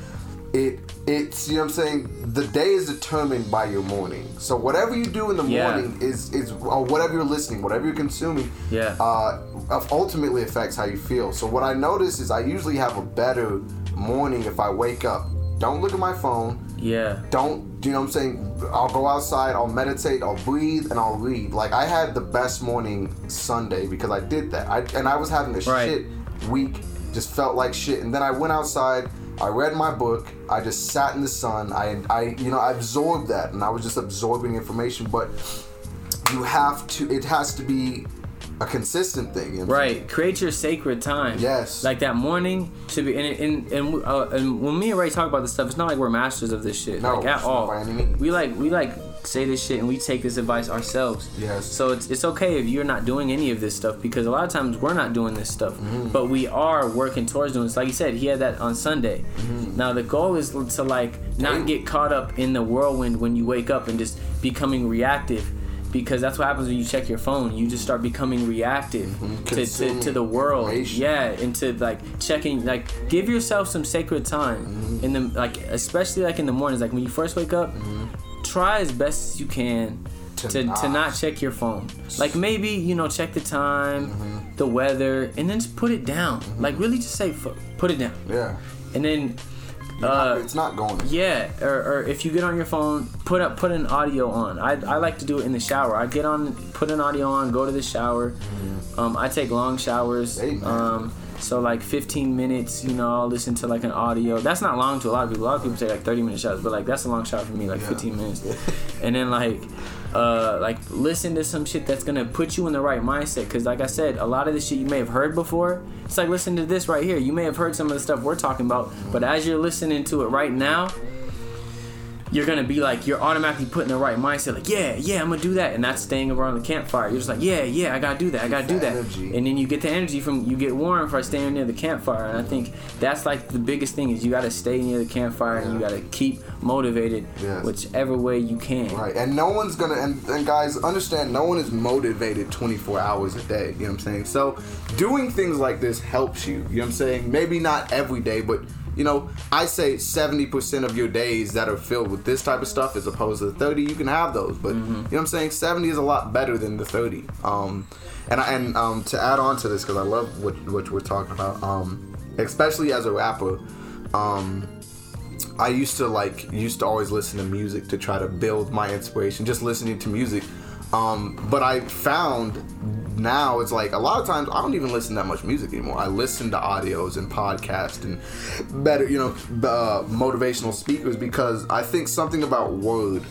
it it's you know what I'm saying. The day is determined by your morning. So whatever you do in the Yeah. morning is is or whatever you're listening, whatever you're consuming. Yeah. Uh, ultimately affects how you feel. So what I notice is I usually have a better morning if I wake up. Don't look at my phone. Yeah. Don't you know what I'm saying? I'll go outside, I'll meditate, I'll breathe, and I'll read. Like I had the best morning Sunday because I did that. I and I was having a Right. shit week, just felt like shit. And then I went outside, I read my book, I just sat in the sun. I I you know, I absorbed that and I was just absorbing information, but you have to it has to be a consistent thing. You know Right. Create your sacred time. Yes. Like that morning should be. And and and, uh, and when me and Ray talk about this stuff, it's not like we're masters of this shit. No, like at all. by any means. We like we like say this shit and we take this advice ourselves. Yes. So it's it's okay if you're not doing any of this stuff because a lot of times we're not doing this stuff, Mm-hmm. but we are working towards doing this. Like you said, he had that on Sunday. Mm-hmm. Now the goal is to like not get caught up in the whirlwind when you wake up and just becoming reactive. Because that's what happens when you check your phone. You just start becoming reactive to, to, to the world. Yeah, into like checking like give yourself some sacred time Mm-hmm. in the like especially like in the mornings like when you first wake up try as best as you can to, To to, not. not check your phone like maybe you know check the time Mm-hmm. the weather and then just put it down like really just say "Fu- put it down Yeah. and then uh, it's not going. yeah, or, or if you get on your phone, put up put an audio on. I, I like to do it in the shower. I get on, put an audio on, go to the shower, Um, I take long showers. Hey. Um, so like 15 minutes, you know, I'll listen to like an audio. That's not long to a lot of people. A lot of people take like 30 minute showers, but like that's a long shower for me, like 15 minutes. and then like, uh, like listen to some shit that's gonna put you in the right mindset. Cause like I said, a lot of this shit you may have heard before. It's like listen to this right here. You may have heard some of the stuff we're talking about, but as you're listening to it right now, you're gonna be like you're automatically put in the right mindset like yeah yeah i'm gonna do that and that's staying around the campfire you're just like yeah yeah i gotta do that i gotta do that energy. and then you get the energy from you get warm for staying near the campfire and i think that's like the biggest thing is you gotta stay near the campfire and you gotta keep motivated Yes. whichever way you can Right, and no one's gonna and, and guys understand no one is motivated 24 hours a day. You know what I'm saying? So doing things like this helps you. You know what I'm saying? Maybe not every day, but you know, I say 70% of your days that are filled with this type of stuff as opposed to the 30, you can have those. But you know what I'm saying? 70 is a lot better than the 30. Um, and I, and um, to add on to this, because I love what what we're talking about, um, especially as a rapper. Um, I used to like used to always listen to music to try to build my inspiration, just listening to music. Um, but I found now it's like a lot of times I don't even listen that much music anymore. I listen to audios and podcasts and better, you know, uh, motivational speakers because I think something about word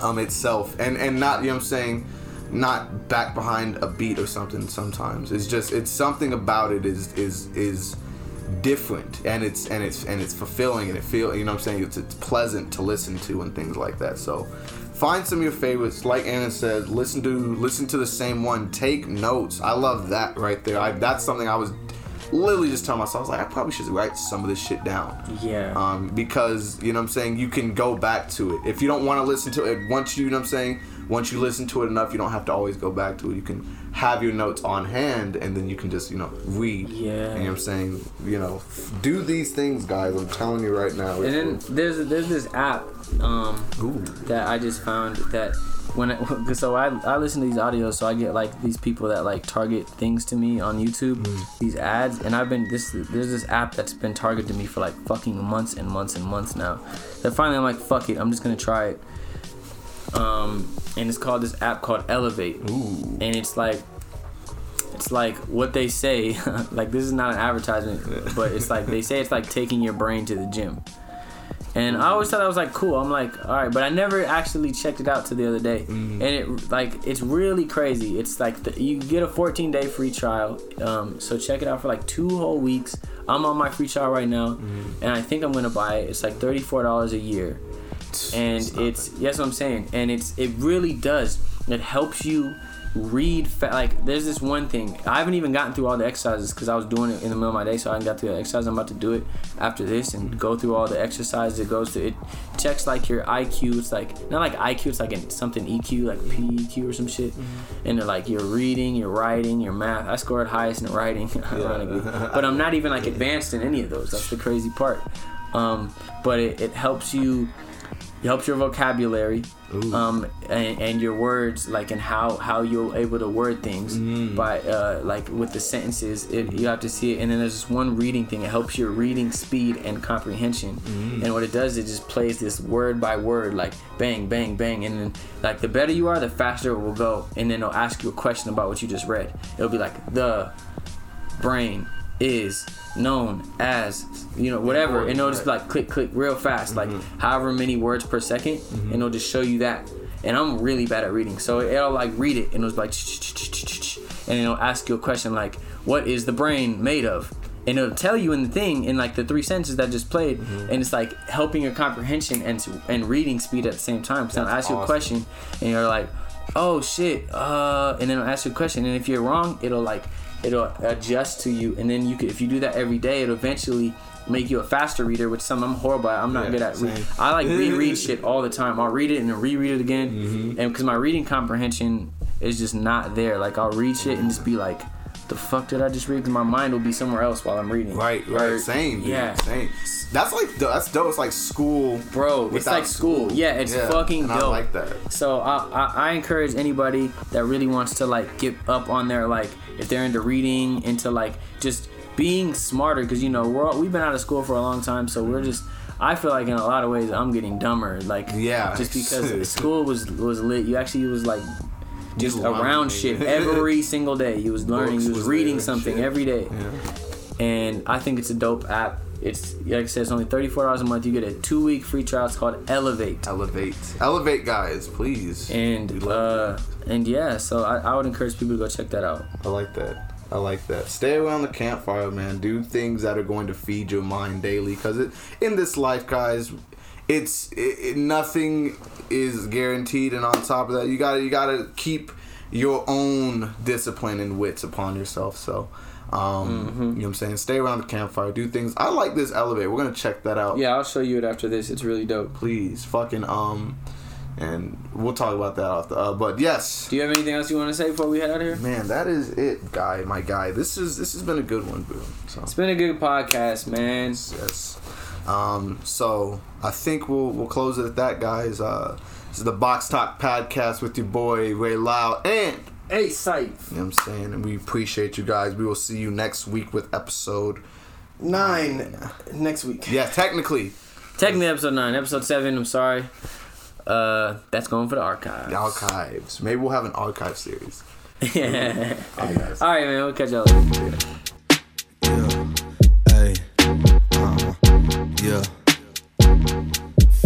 um, itself and and not you know I'm saying not back behind a beat or something sometimes it's just it's something about it is is is different and it's and it's and it's fulfilling and it feel you know what I'm saying it's, it's pleasant to listen to and things like that so find some of your favorites like Anna said. Listen to listen to the same one. Take notes. I love that right there. I, that's something I was literally just telling myself. I was like I probably should write some of this shit down. Yeah. Um, because you know what I'm saying? You can go back to it. If you don't want to listen to it once you, you know what I'm saying? Once you listen to it enough you don't have to always go back to it. You can have your notes on hand and then you can just you know read. Yeah. you know what I'm saying? You know do these things guys. I'm telling you right now. And then there's there's this app um, that I just found that when I, so I, I listen to these audios so I get like these people that like target things to me on YouTube these ads and I've been this there's this app that's been targeted to me for like fucking months and months and months now. That finally I'm like fuck it I'm just gonna try it um, and it's called this app called Elevate and it's like it's like what they say like this is not an advertisement but it's like they say it's like taking your brain to the gym and I always thought that was like cool. I'm like, all right, but I never actually checked it out till the other day. And it like it's really crazy. It's like the, you get a 14 day free trial. Um, so check it out for like two whole weeks. I'm on my free trial right now, and I think I'm gonna buy it. It's like 34 dollars a year, and it's yes, what I'm saying, and it's it really does. It helps you read fa- like there's this one thing. I haven't even gotten through all the exercises because i was doing it in the middle of my day so i got through the exercise. I'm about to do it after this and go through all the exercises it goes to it checks like your iq it's like not like iq it's like in something eq like peq or some shit. And they're like your reading your writing your math. I scored highest in writing. Ironically. But i'm not even like advanced in any of those. That's the crazy part. Um, but it, it helps you it helps your vocabulary um, and, and your words like and how how you're able to word things. By uh, like with the sentences it, you have to see it and then there's this one reading thing. It helps your reading speed and comprehension. And what it does is it just plays this word by word like bang bang bang. And then like the better you are the faster it will go. And then it'll ask you a question about what you just read. It'll be like the brain is known as you know whatever and it'll just like click click real fast like mm-hmm. however many words per 2nd mm-hmm. and it'll just show you that. And i'm really bad at reading so it'll like read it and it'll be like and it'll ask you a question like what is the brain made of? And it'll tell you in the thing in like the three sentences that I just played mm-hmm. and it's like helping your comprehension and and reading speed at the same time. So i'll ask you a question and you're like oh shit uh and then i'll ask you a question and if you're wrong it'll like it'll adjust to you and then you could if you do that every day it'll eventually make you a faster reader which some i'm horrible at. I'm not good at reading. i like reread shit all the time. I'll read it and then reread it again. Mm-hmm. and because my reading comprehension is just not there. Like i'll read shit and just be like the fuck did i just read? Because my mind will be somewhere else while i'm reading. Right right. Or- same dude, yeah. Same. That's like that's dope. It's like school bro it's like school. yeah it's fucking and I dope. like that. So I, I I encourage anybody that really wants to like get up on their like if they're into reading into like just being smarter. Because you know we're all, we've been out of school for a long time so we're just I feel like in a lot of ways I'm getting dumber like Yeah. just because school was was lit. You actually was like just learning, around shit every single day. He was learning, Books he was, was reading something shit. every day. Yeah. And I think it's a dope app. It's like I said, it's only thirty four dollars a month. You get a two week free trial. It's called Elevate. Elevate, elevate, guys, please. And uh, and yeah, so I, I would encourage people to go check that out. I like that. I like that. Stay around the campfire, man. Do things that are going to feed your mind daily. Cause it, in this life, guys, it's it, it, nothing is guaranteed. And on top of that, you gotta you gotta keep your own discipline and wits upon yourself. So. Um, You know what I'm saying? Stay around the campfire. Do things. I like this elevator. We're gonna check that out. Yeah, I'll show you it after this. It's really dope. Please, fucking um, and we'll talk about that after. Uh, but yes, Do you have anything else you want to say before we head out of here? Man, that is it, guy. My guy. This is this has been a good one, bro. So It's been a good podcast, man. yes. Um. So I think we'll we'll close it at that, guys. Uh, this is the Box Talk podcast with your boy Ray Loud, and Hey, Scythe. you know what I'm saying, and we appreciate you guys. We will see you next week with episode. Nine next week. Yeah, technically, Technically, episode nine. Episode seven. I'm sorry. Uh, that's going for the archives. the archives. Maybe we'll have an archive series. yeah. All right, guys. All right, man. We'll catch y'all later. Yeah, hey, uh, yeah,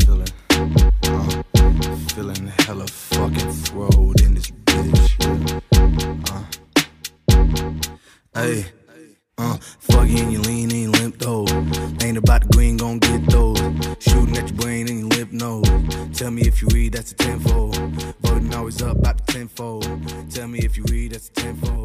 feeling, uh, feeling hella fucking throwed in this bitch. Uh, hey, uh, fuck you and you lean and you limp though. Ain't about the green, gon' get those. Shooting at your brain and your lip nose. Tell me if you read, that's a tenfold. Voting always up about the tenfold. Tell me if you read, that's a tenfold.